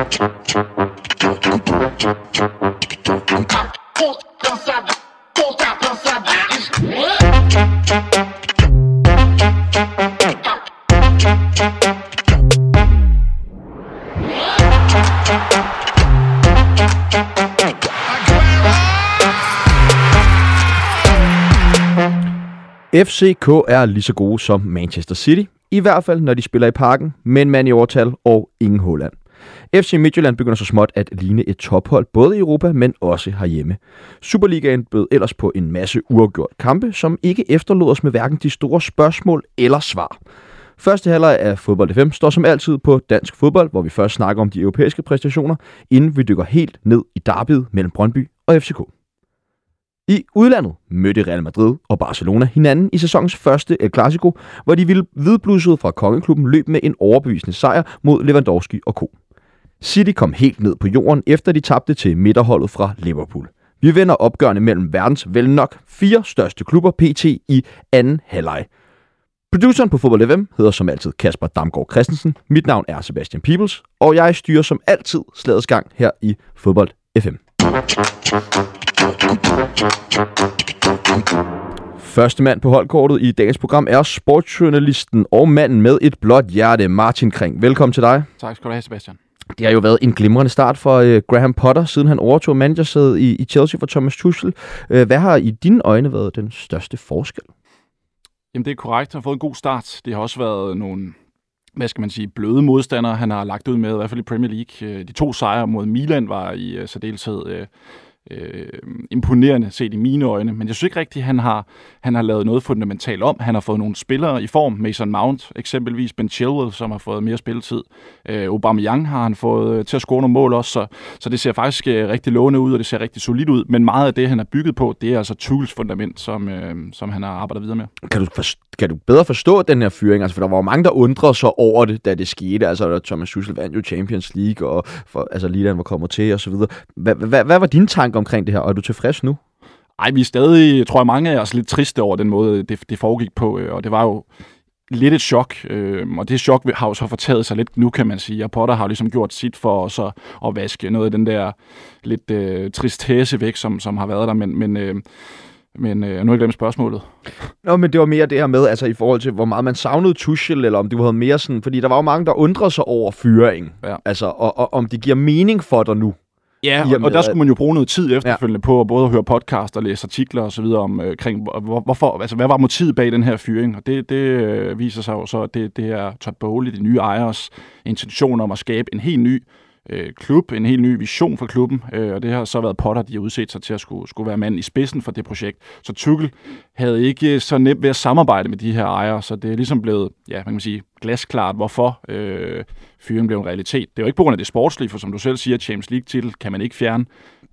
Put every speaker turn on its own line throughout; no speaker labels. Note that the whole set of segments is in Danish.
FCK er lige så gode som Manchester City, i hvert fald når de spiller i parken, men man i overtal og ingen Holland. FC Midtjylland begynder så småt at ligne et tophold, både i Europa, men også herhjemme. Superligaen bød ellers på en masse uafgjort kampe, som ikke efterlod os med hverken de store spørgsmål eller svar. Første halvleg af Fodbold FM står som altid på dansk fodbold, hvor vi først snakker om de europæiske præstationer, inden vi dykker helt ned i derbyet mellem Brøndby og FCK. I udlandet mødte Real Madrid og Barcelona hinanden i sæsonens første El Clasico, hvor de ville hvidblussede fra kongeklubben løb med en overbevisende sejr mod Lewandowski og Co. City kom helt ned på jorden, efter de tabte til midterholdet fra Liverpool. Vi vender opgørende mellem verdens vel nok fire største klubber PT i anden halvleg. Produceren på Fodbold FM hedder som altid Kasper Damgaard Christensen. Mit navn er Sebastian Peebles, og jeg styrer som altid slagets gang her i Fodbold FM. Første mand på holdkortet i dagens program er sportsjournalisten og manden med et blåt hjerte, Martin Kring. Velkommen til dig.
Tak skal du have, Sebastian.
Det har jo været en glimrende start for øh, Graham Potter, siden han overtog managersædet i, i Chelsea for Thomas Tuchel. Øh, hvad har i dine øjne været den største forskel?
Jamen det er korrekt. Han har fået en god start. Det har også været nogle hvad skal man sige, bløde modstandere, han har lagt ud med, i hvert fald i Premier League. Øh, de to sejre mod Milan var i øh, særdeleshed øh, øh, imponerende set i mine øjne, men jeg synes ikke rigtigt, at han har, han har lavet noget fundamentalt om. Han har fået nogle spillere i form, Mason Mount eksempelvis, Ben Chilwell, som har fået mere spilletid. Øh, Aubameyang har han fået øh, til at score nogle mål også, så, så det ser faktisk øh, rigtig lovende ud, og det ser rigtig solidt ud, men meget af det, han har bygget på, det er altså Tuchels fundament, som, øh, som han har arbejdet videre med.
Kan du, for, kan du bedre forstå den her fyring? Altså, for der var jo mange, der undrede sig over det, da det skete. Altså, Thomas Tuchel vandt jo Champions League, og for, altså, lige da han var kommet til, og så videre. Hvad var din tanke omkring det her, og er du tilfreds nu?
Ej, vi er stadig, tror jeg, mange af os lidt triste over den måde, det, det foregik på, øh, og det var jo lidt et chok, øh, og det chok har jo så fortaget sig lidt nu, kan man sige, og Potter har ligesom gjort sit for os at, at vaske noget af den der lidt øh, tristesse væk, som, som har været der, men, men øh, men øh, nu er jeg glemt spørgsmålet.
Nå, men det var mere det her med, altså i forhold til, hvor meget man savnede Tuchel, eller om det var mere sådan, fordi der var jo mange, der undrede sig over fyring. Ja. Altså, og, og, om det giver mening for dig nu.
Ja, og, og der skulle man jo bruge noget tid efterfølgende ja. på at både at høre podcast og læse artikler og så videre om, øh, kring, hvor, hvorfor, altså, hvad var motivet bag den her fyring? Og det, det øh, viser sig jo så, at det, det er Todd Bowley, de nye ejers intention om at skabe en helt ny øh, klub, en helt ny vision for klubben, øh, og det har så været Potter, de har udset sig til at skulle, skulle være mand i spidsen for det projekt. Så Tuchel havde ikke så nemt ved at samarbejde med de her ejere, så det er ligesom blevet, ja, man kan sige, glasklart, hvorfor øh, fyringen blev en realitet. Det er jo ikke på grund af det sportslige, for som du selv siger, James League-titel kan man ikke fjerne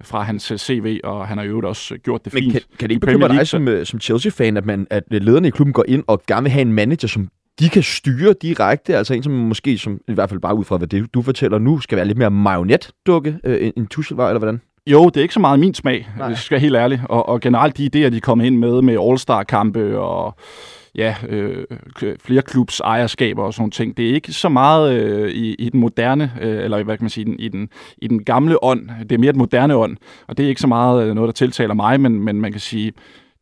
fra hans øh, CV, og han har jo også gjort det
Men
fint.
Kan, kan det ikke bekymre dig som, øh, som Chelsea-fan, at, man, at lederne i klubben går ind og gerne vil have en manager, som de kan styre direkte, altså en som måske, som i hvert fald bare ud fra, hvad det, du fortæller nu, skal være lidt mere marionetdukke, øh, end Tuchel var, eller hvordan?
Jo, det er ikke så meget min smag, Nej. hvis jeg skal være helt ærlig. Og, og generelt de idéer, de kommer ind med, med All-Star-kampe og ja, øh, flere klubs ejerskaber og sådan ting. Det er ikke så meget øh, i, i den moderne, øh, eller hvad kan man sige, i den, i, den, i den gamle ånd. Det er mere den moderne ånd, og det er ikke så meget øh, noget, der tiltaler mig, men, men man kan sige,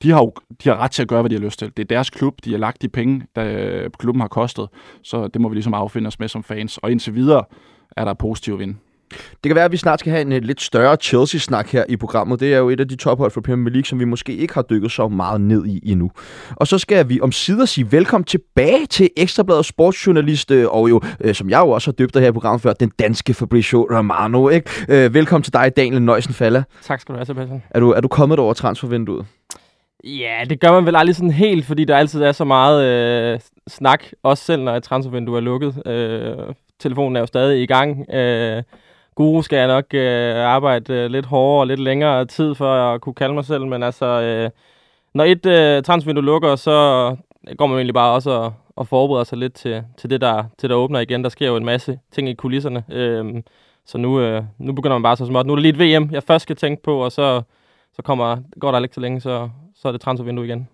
de har jo de har ret til at gøre, hvad de har lyst til. Det er deres klub, de har lagt de penge, der klubben har kostet, så det må vi ligesom affinde os med som fans. Og indtil videre er der positiv vind.
Det kan være, at vi snart skal have en uh, lidt større Chelsea-snak her i programmet. Det er jo et af de tophold for Premier League, som vi måske ikke har dykket så meget ned i endnu. Og så skal vi om sider sige velkommen tilbage til Ekstrabladet sportsjournalist, uh, og jo, uh, som jeg jo også har døbt her i programmet før, den danske Fabrizio Romano. Ikke? Velkommen til dig, Daniel Nøjsen Falla.
Tak skal du have, Sebastian.
Er du, er du kommet over transfervinduet?
Ja, det gør man vel aldrig sådan helt, fordi der altid er så meget øh, snak, også selv når et transfervindue er lukket. Øh, telefonen er jo stadig i gang. Øh, Guru skal jeg nok øh, arbejde øh, lidt hårdere og lidt længere tid for at kunne kalde mig selv, men altså, øh, når et øh, transvindue lukker, så går man egentlig bare også og, og forbereder sig lidt til, til, det, der, til der åbner igen. Der sker jo en masse ting i kulisserne, øh, så nu, øh, nu begynder man bare så småt. Nu er det lige et VM, jeg først skal tænke på, og så, så kommer, går der ikke så længe, så, så er det transfervindue igen.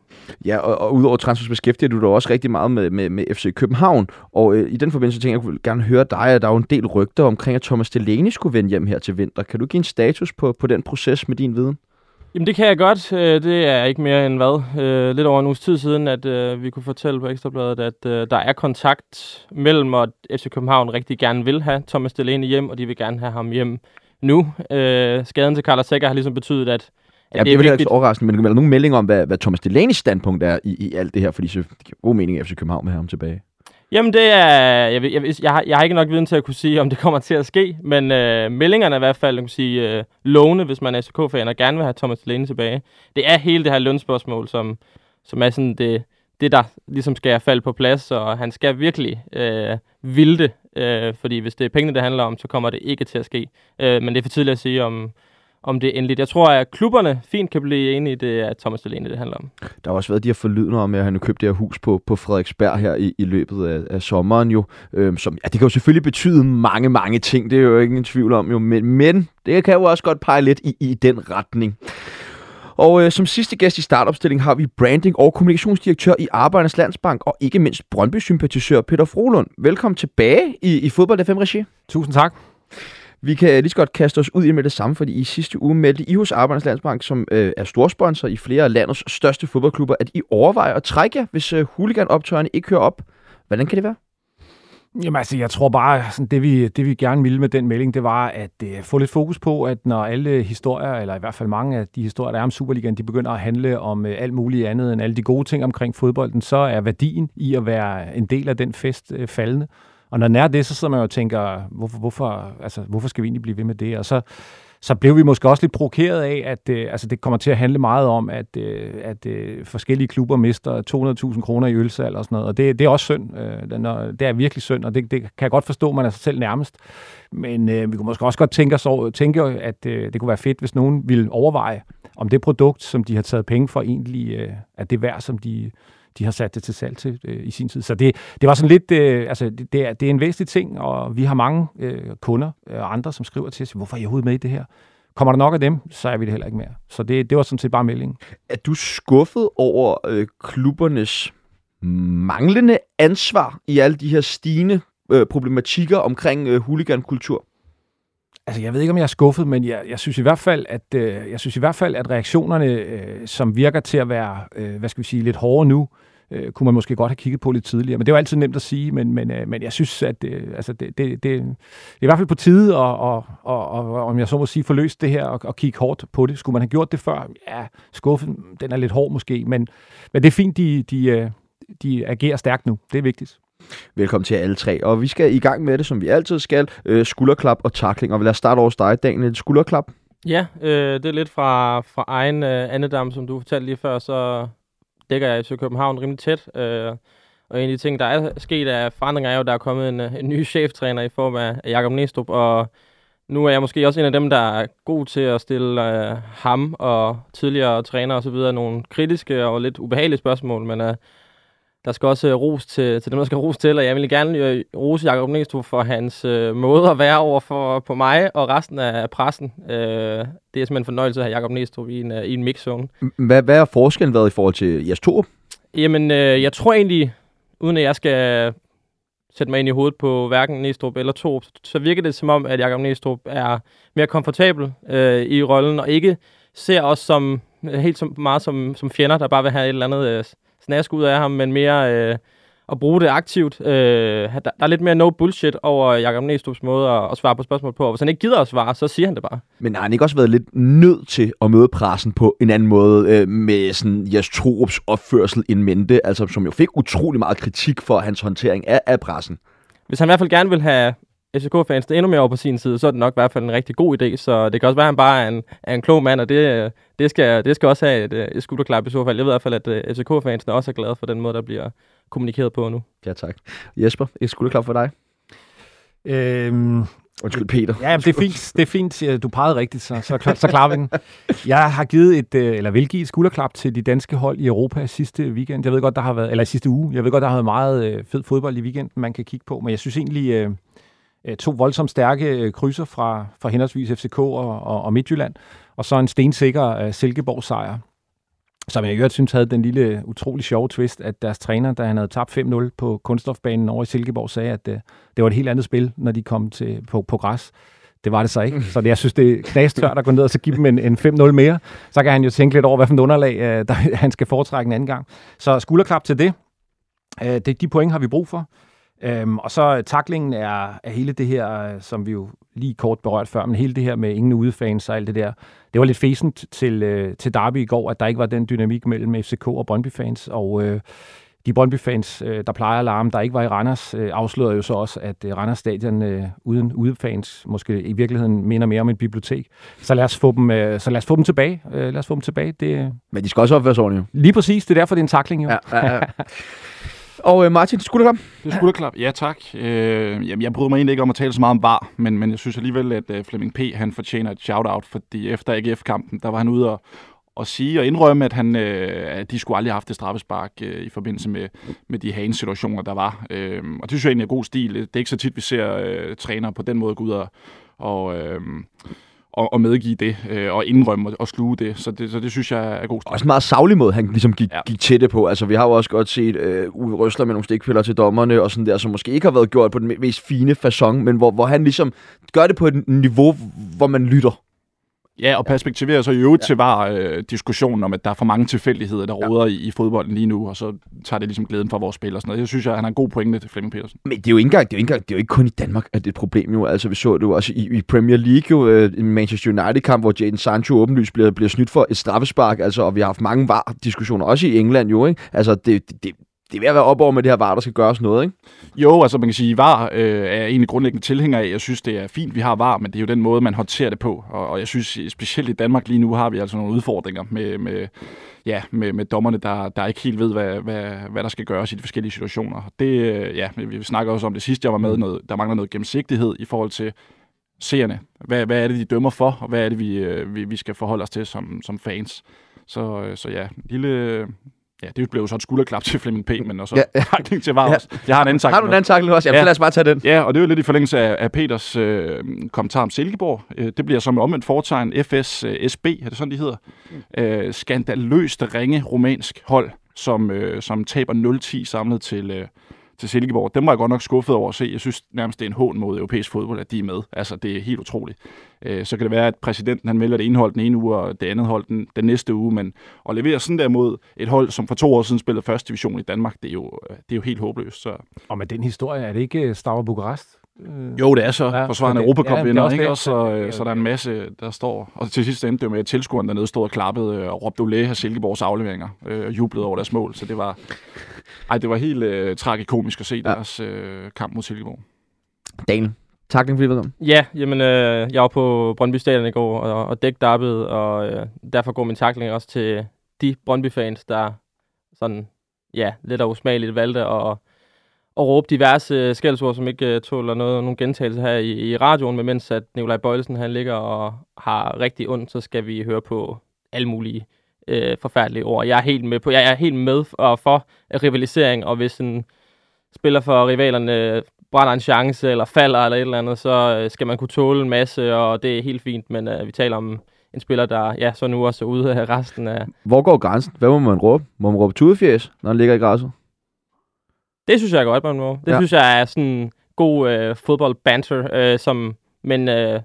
Ja, og, og udover transfers beskæftiger du dig også rigtig meget med, med, med FC København, og øh, i den forbindelse tænker jeg, jeg kunne gerne høre dig, at der er jo en del rygter omkring, at Thomas Delaney skulle vende hjem her til vinter. Kan du give en status på, på den proces med din viden?
Jamen det kan jeg godt. Øh, det er ikke mere end hvad. Øh, lidt over en uges tid siden, at øh, vi kunne fortælle på Ekstrabladet, at der er kontakt mellem, og FC København rigtig gerne vil have Thomas Delaney hjem, og de vil gerne have ham hjem nu. Skaden til Carlos Sækker har ligesom betydet, at
Ja, det, er jo ikke overraskende, men er der nogen melding om, hvad, hvad Thomas Delaney's standpunkt er i, i alt det her? Fordi det giver god mening, at FC København med ham tilbage.
Jamen det er, jeg, jeg, jeg, har, jeg har ikke nok viden til at kunne sige, om det kommer til at ske, men øh, meldingerne er i hvert fald, kan sige, øh, lovende, hvis man er SK-fan og gerne vil have Thomas Delaney tilbage. Det er hele det her lønspørgsmål, som, som er sådan det, det, der ligesom skal falde på plads, og han skal virkelig øh, vilde, øh, fordi hvis det er pengene, det handler om, så kommer det ikke til at ske. Øh, men det er for tidligt at sige, om, om det er endeligt. Jeg tror, at klubberne fint kan blive enige i det, at Thomas Delaney det handler om.
Der har også været de her forlydende om, at han har købt det her hus på, på Frederiksberg her i, i løbet af, af sommeren jo. Øhm, som, ja, det kan jo selvfølgelig betyde mange, mange ting. Det er jo ikke en tvivl om jo. Men, men det kan jo også godt pege lidt i, i den retning. Og øh, som sidste gæst i startopstillingen har vi branding- og kommunikationsdirektør i Arbejdernes Landsbank, og ikke mindst Brøndby-sympatisør Peter Frohlund. Velkommen tilbage i, i Fodbold FM Regi.
Tusind tak.
Vi kan lige så godt kaste os ud i med det samme, fordi i sidste uge meldte I hos Arbejdernes Landsbank, som øh, er storsponsor i flere af landets største fodboldklubber, at I overvejer at trække jer, hvis øh, huliganoptøjerne ikke kører op. Hvordan kan det være?
Jamen altså, jeg tror bare, sådan, det, vi, det vi gerne ville med den melding, det var at øh, få lidt fokus på, at når alle historier, eller i hvert fald mange af de historier, der er om Superligaen, de begynder at handle om øh, alt muligt andet end alle de gode ting omkring fodbolden, så er værdien i at være en del af den fest øh, faldende. Og når den er det, så sidder man jo og tænker, hvorfor, hvorfor, altså, hvorfor skal vi egentlig blive ved med det? Og så, så blev vi måske også lidt provokeret af, at øh, altså, det kommer til at handle meget om, at, øh, at øh, forskellige klubber mister 200.000 kroner i ølsalg og sådan noget. Og det, det er også synd. Øh, det, er, det er virkelig synd, og det, det kan jeg godt forstå, man er sig selv nærmest. Men øh, vi kunne måske også godt tænke, os, tænke at øh, det kunne være fedt, hvis nogen ville overveje, om det produkt, som de har taget penge for, egentlig øh, er det værd, som de de har sat det til salg til øh, i sin tid. Så det, det var sådan lidt, øh, altså det, det, er, det er en væsentlig ting, og vi har mange øh, kunder og øh, andre, som skriver til os, hvorfor er I overhovedet med i det her? Kommer der nok af dem, så er vi det heller ikke mere. Så det, det var sådan set bare meldingen.
Er du skuffet over øh, klubbernes manglende ansvar i alle de her stigende øh, problematikker omkring øh, huligankultur?
Altså, jeg ved ikke, om jeg er skuffet, men jeg, jeg synes i hvert fald, at øh, jeg synes i hvert fald, at reaktionerne, øh, som virker til at være, øh, hvad skal vi sige, lidt hårdere nu, øh, kunne man måske godt have kigget på lidt tidligere. Men det er jo altid nemt at sige, men, men, øh, men jeg synes, at øh, altså det, det, det, det er i hvert fald på tide, og, og, og, og om jeg så må sige, forløst det her og, og kigge hårdt på det. Skulle man have gjort det før? Ja, skuffen, den er lidt hård måske, men, men det er fint, de, de, øh, de agerer stærkt nu. Det er vigtigt.
Velkommen til alle tre. Og vi skal i gang med det, som vi altid skal. Øh, skulderklap og takling. Og vi os starte over dig, Daniel. Skulderklap?
Ja, øh, det er lidt fra, fra egen øh, andedam, som du fortalte lige før, så dækker jeg til København rimelig tæt. Øh, og en af de ting, der er sket af forandringer, er jo, at der er kommet en, øh, en ny cheftræner i form af Jakob Næstrup, og nu er jeg måske også en af dem, der er god til at stille øh, ham og tidligere træner og så videre nogle kritiske og lidt ubehagelige spørgsmål, men øh, der skal også ros til, til dem, der skal ros til, og jeg vil gerne øh, rose Jacob Næstrup for hans øh, måde at være over for på mig og resten af pressen. Øh, det er simpelthen en fornøjelse at have Jacob Næstrup i en, uh, i en mixzone.
Hvad, hvad er forskellen været i forhold til Jes Torup?
Jamen, øh, jeg tror egentlig, uden at jeg skal sætte mig ind i hovedet på hverken Næstrup eller Torup, så virker det som om, at Jacob Næstrup er mere komfortabel øh, i rollen, og ikke ser os som helt så meget som, som fjender, der bare vil have et eller andet øh, snask ud af ham, men mere øh, at bruge det aktivt. Øh, der, der er lidt mere no bullshit over Jakob Næstrup's måde at, at svare på spørgsmål på. Og hvis han ikke gider at svare, så siger han det bare.
Men har han ikke også været lidt nødt til at møde pressen på en anden måde, øh, med sådan Jes Torups opførsel in mente, altså som jo fik utrolig meget kritik for hans håndtering af, af pressen?
Hvis han i hvert fald gerne vil have FCK-fans endnu mere over på sin side, så er det nok i hvert fald en rigtig god idé. Så det kan også være, at han bare er en, er en klog mand, og det, det, skal, det skal også have et, et skulderklap i så fald. Jeg ved i hvert fald, at øh, FCK-fansene også er glade for den måde, der bliver kommunikeret på nu.
Ja, tak. Jesper, et skulderklap for dig?
Øhm,
Undskyld, Peter.
Ja, det er fint. Det er fint. Du pegede rigtigt, så, så, så klarer vi den. Jeg har givet et, øh, eller vil give et skulderklap til de danske hold i Europa sidste weekend. Jeg ved godt, der har været, eller sidste uge. Jeg ved godt, der har været meget øh, fed fodbold i weekenden, man kan kigge på. Men jeg synes egentlig, Øh, to voldsomt stærke øh, krydser fra, fra henholdsvis FCK og, og, og Midtjylland, og så en stensikker uh, Silkeborg-sejr. som jeg i øvrigt synes havde den lille utrolig sjove twist, at deres træner, da han havde tabt 5-0 på kunststofbanen over i Silkeborg, sagde, at uh, det var et helt andet spil, når de kom til, på, på græs. Det var det så ikke. Så det, jeg synes, det er knastørt at gå ned og så give dem en, en 5-0 mere. Så kan han jo tænke lidt over, hvad for et underlag uh, der, han skal foretrække en anden gang. Så skulderklap til det. Uh, det. De point har vi brug for. Øhm, og så taklingen er, er hele det her, som vi jo lige kort berørt før, men hele det her med ingen udefans og alt det der, det var lidt fæsent til, øh, til Derby i går, at der ikke var den dynamik mellem FCK og Brøndby-fans, og øh, de Brøndby-fans, øh, der plejer at larme, der ikke var i Randers, øh, afslørede jo så også, at øh, Randers Stadion øh, uden udefans måske i virkeligheden minder mere om et bibliotek. Så lad os få dem, øh, så lad os få dem tilbage. Øh, lad os få dem tilbage. Det,
Men de skal også opføre sig ordentligt.
Lige præcis, det er derfor, det er en takling jo.
Ja, ja, ja. Og øh, Martin, skulderklap?
Det er skulderklap, ja tak. Øh, jamen, jeg bryder mig egentlig ikke om at tale så meget om VAR, men, men jeg synes alligevel, at øh, Flemming P. han fortjener et shout-out, fordi efter AGF-kampen, der var han ude og, og sige og indrømme, at, han, øh, at de skulle aldrig have haft det straffespark øh, i forbindelse med, med de Hagen-situationer, der var. Øh, og det synes jeg egentlig er god stil. Det er ikke så tit, vi ser øh, trænere på den måde gå ud og, og øh, og, og medgive det, øh, og indrømme og, og sluge det. Så, det. så det synes jeg er god stil.
Også en meget savlig måde, han ligesom gik, ja. gik til det på. Altså, vi har jo også godt set øh, Uwe Røsler med nogle stikpiller til dommerne, og sådan der, som måske ikke har været gjort på den mest fine façon, men hvor, hvor han ligesom gør det på et niveau, hvor man lytter.
Ja, og perspektiverer så i øvrigt ja. til var øh, diskussionen om, at der er for mange tilfældigheder, der ja. råder i, i fodbolden lige nu, og så tager det ligesom glæden fra vores spillere og sådan noget. Jeg synes, at han har en god pointe til Flemming Petersen.
Men det er jo ikke engang, det er jo ikke, engang, det er jo ikke kun i Danmark, at det er et problem jo. Altså, vi så det jo også i, i Premier League jo, øh, en Manchester United-kamp, hvor Jadon Sancho åbenlyst bliver, bliver snydt for et straffespark, altså, og vi har haft mange var-diskussioner, også i England jo, ikke? Altså, det, det, det er ved at være op over med det her VAR, der skal gøres noget, ikke?
Jo, altså man kan sige, VAR øh, er egentlig grundlæggende tilhænger af. Jeg synes, det er fint, vi har VAR, men det er jo den måde, man håndterer det på. Og, og jeg synes, specielt i Danmark lige nu har vi altså nogle udfordringer med, med, ja, med, med dommerne, der, der ikke helt ved, hvad, hvad, hvad der skal gøres i de forskellige situationer. Det, øh, ja, vi snakker også om det sidste, jeg var med, noget, der mangler noget gennemsigtighed i forhold til seerne. Hvad, hvad er det, de dømmer for, og hvad er det, vi, øh, vi, vi skal forholde os til som, som fans? Så, øh, så ja, lille, Ja, det blev jo så et skulderklap til Flemming P., men også ja, ja. takling til VAR ja. Jeg har en anden takling.
Har du en anden takling også? Ja, ja. lad os bare tage den.
Ja, og det er jo lidt i forlængelse af, af Peters øh, kommentar om Silkeborg. Øh, det bliver som omvendt foretegn FSSB, er det sådan, de hedder? Mm. Øh, skandaløst ringe romansk hold, som, øh, som taber 0-10 samlet til, øh, til Silkeborg. Dem var jeg godt nok skuffet over at se. Jeg synes nærmest, det er en hån mod europæisk fodbold, at de er med. Altså, det er helt utroligt. Øh, så kan det være, at præsidenten han melder det ene hold den ene uge, og det andet hold den, den næste uge, men at levere sådan der mod et hold, som for to år siden spillede første division i Danmark, det er jo, øh, det er jo helt håbløst. Så.
Og med den historie, er det ikke øh, Stavre Bukarest?
Øh, jo, det er så. Ja, Forsvarende Europacup-vinder, ja, ikke? Også, så, øh, så der er en masse, der står. Og til sidst endte det med, at tilskueren dernede stod og klappede og råbte olé af Silkeborgs afleveringer øh, og jublede over deres mål. Så det var, ej, det var helt øh, tragikomisk at se ja. deres øh, kamp mod Silkeborg.
Daniel, takling fordi du
Ja, jamen, øh, jeg var på Brøndby Stadion i går og, og dæk dabbet, og øh, derfor går min takling også til de Brøndby-fans, der sådan, ja, lidt usmageligt valgte at og råbe diverse øh, skældsord, som ikke uh, tåler noget, nogen gentagelse her i, i radioen, men mens at Nikolaj Bøjlesen han ligger og har rigtig ondt, så skal vi høre på alle mulige øh, forfærdelige ord. Jeg er helt med på, jeg er helt med for, for rivalisering, og hvis en spiller for rivalerne øh, brænder en chance, eller falder, eller et eller andet, så skal man kunne tåle en masse, og det er helt fint, men øh, vi taler om en spiller, der ja, så nu også er ude af resten af...
Hvor går grænsen? Hvad må man råbe? Må man råbe tudefjæs, når han ligger i græsset?
Det synes jeg er godt, man må. Det ja. synes jeg er sådan god øh, fodbold-banter, øh, som, men øh,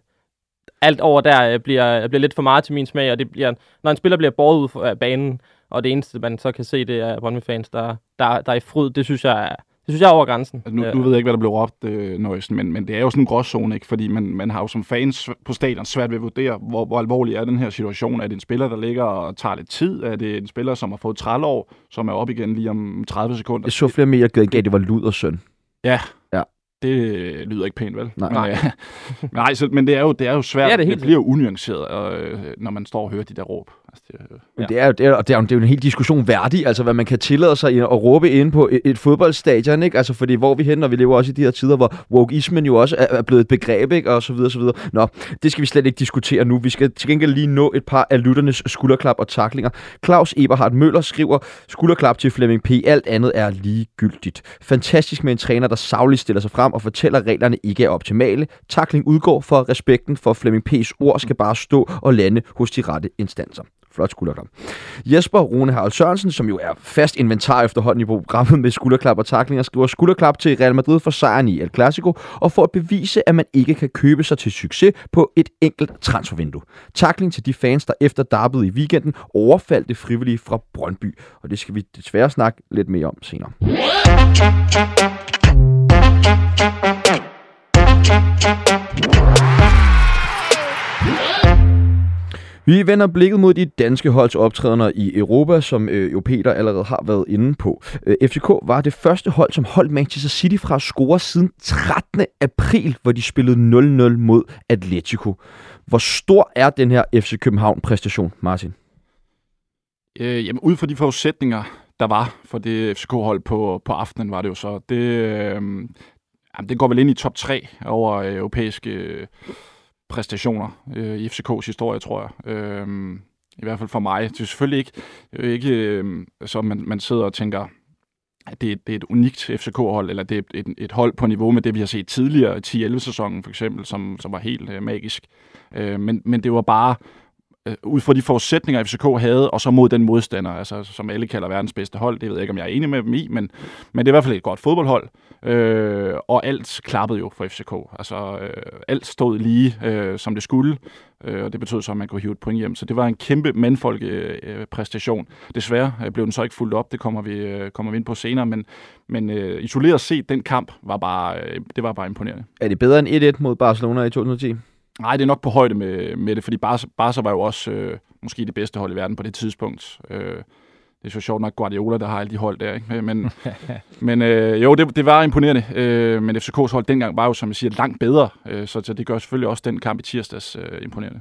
alt over der øh, bliver, bliver lidt for meget til min smag, og det bliver, når en spiller bliver båret ud af banen, og det eneste, man så kan se, det er Brøndby-fans, der, der, der er i fryd, det synes jeg er, det synes jeg er over grænsen.
Altså, nu, du ved ikke, hvad der blev råbt, øh, Nøjsen, men, men det er jo sådan en gråzone, ikke? fordi man, man har jo som fans på stadion svært ved at vurdere, hvor, hvor alvorlig er den her situation. Er det en spiller, der ligger og tager lidt tid? Er det en spiller, som har fået 30 år, som er op igen lige om 30 sekunder?
Jeg så flere mere, gav, det var lud og søn.
Ja, det lyder ikke pænt, vel? Nej. Men, øh, nej, så, men det er jo, det er jo svært. Ja, det, det bliver jo unuanceret, øh, når man står og hører de der råb. Altså,
det, ja. Men det er, det, er, det, er, det er jo en helt diskussion værdig, altså hvad man kan tillade sig at råbe ind på et, et fodboldstadion, ikke? Altså fordi hvor vi hen, når vi lever også i de her tider, hvor wokeismen jo også er, er blevet et begreb, ikke? Og så videre, så videre. Nå, det skal vi slet ikke diskutere nu. Vi skal til gengæld lige nå et par af lytternes skulderklap og taklinger. Claus Eberhard Møller skriver, skulderklap til Flemming P. Alt andet er ligegyldigt. Fantastisk med en træner, der savligt stiller sig frem og fortæller, at reglerne ikke er optimale. Takling udgår for respekten for Flemming P.'s ord skal bare stå og lande hos de rette instanser. Flot skulderklap. Jesper Rune Harald Sørensen, som jo er fast inventar efterhånden i programmet med skulderklap og taklinger, skriver skulderklap til Real Madrid for sejren i El Clasico, og for at bevise, at man ikke kan købe sig til succes på et enkelt transfervindue. Takling til de fans, der efter darbet i weekenden overfaldte frivillige fra Brøndby, og det skal vi desværre snakke lidt mere om senere. Vi vender blikket mod de danske holds optrædener i Europa, som øh, jo Peter allerede har været inde på. Øh, FCK var det første hold, som holdt Manchester City fra at score siden 13. april, hvor de spillede 0-0 mod Atletico. Hvor stor er den her FC København-præstation, Martin?
Øh, jamen, ud fra de forudsætninger, der var for det FCK-hold på, på aftenen, var det jo så. Det, øh, jamen, det går vel ind i top 3 over øh, europæiske øh, præstationer øh, i FCK's historie, tror jeg. Øh, I hvert fald for mig. Det er selvfølgelig ikke, ikke øh, så man, man sidder og tænker, at det, det er et unikt FCK-hold, eller det er et, et hold på niveau med det, vi har set tidligere, i 10-11-sæsonen for eksempel, som, som var helt øh, magisk. Øh, men, men det var bare Øh, ud fra de forudsætninger, FCK havde, og så mod den modstander, altså, som alle kalder verdens bedste hold. Det ved jeg ikke, om jeg er enig med dem i, men, men det er i hvert fald et godt fodboldhold. Øh, og alt klappede jo for FCK. Altså, øh, alt stod lige, øh, som det skulle, øh, og det betød så, at man kunne hive et point hjem. Så det var en kæmpe mandfolk øh, præstation. Desværre øh, blev den så ikke fuldt op, det kommer vi, øh, kommer vi ind på senere, men, men øh, isoleret set, den kamp var bare, øh, det var bare imponerende.
Er det bedre end 1-1 mod Barcelona i 2010?
Nej, det er nok på højde med, med det, fordi Barca, Barca var jo også øh, måske det bedste hold i verden på det tidspunkt. Øh, det er så sjovt nok Guardiola, der har alle de hold der. Ikke? Men, men øh, jo, det, det var imponerende. Øh, men FCK's hold dengang var jo, som jeg siger, langt bedre. Øh, så, så det gør selvfølgelig også den kamp i tirsdags øh, imponerende.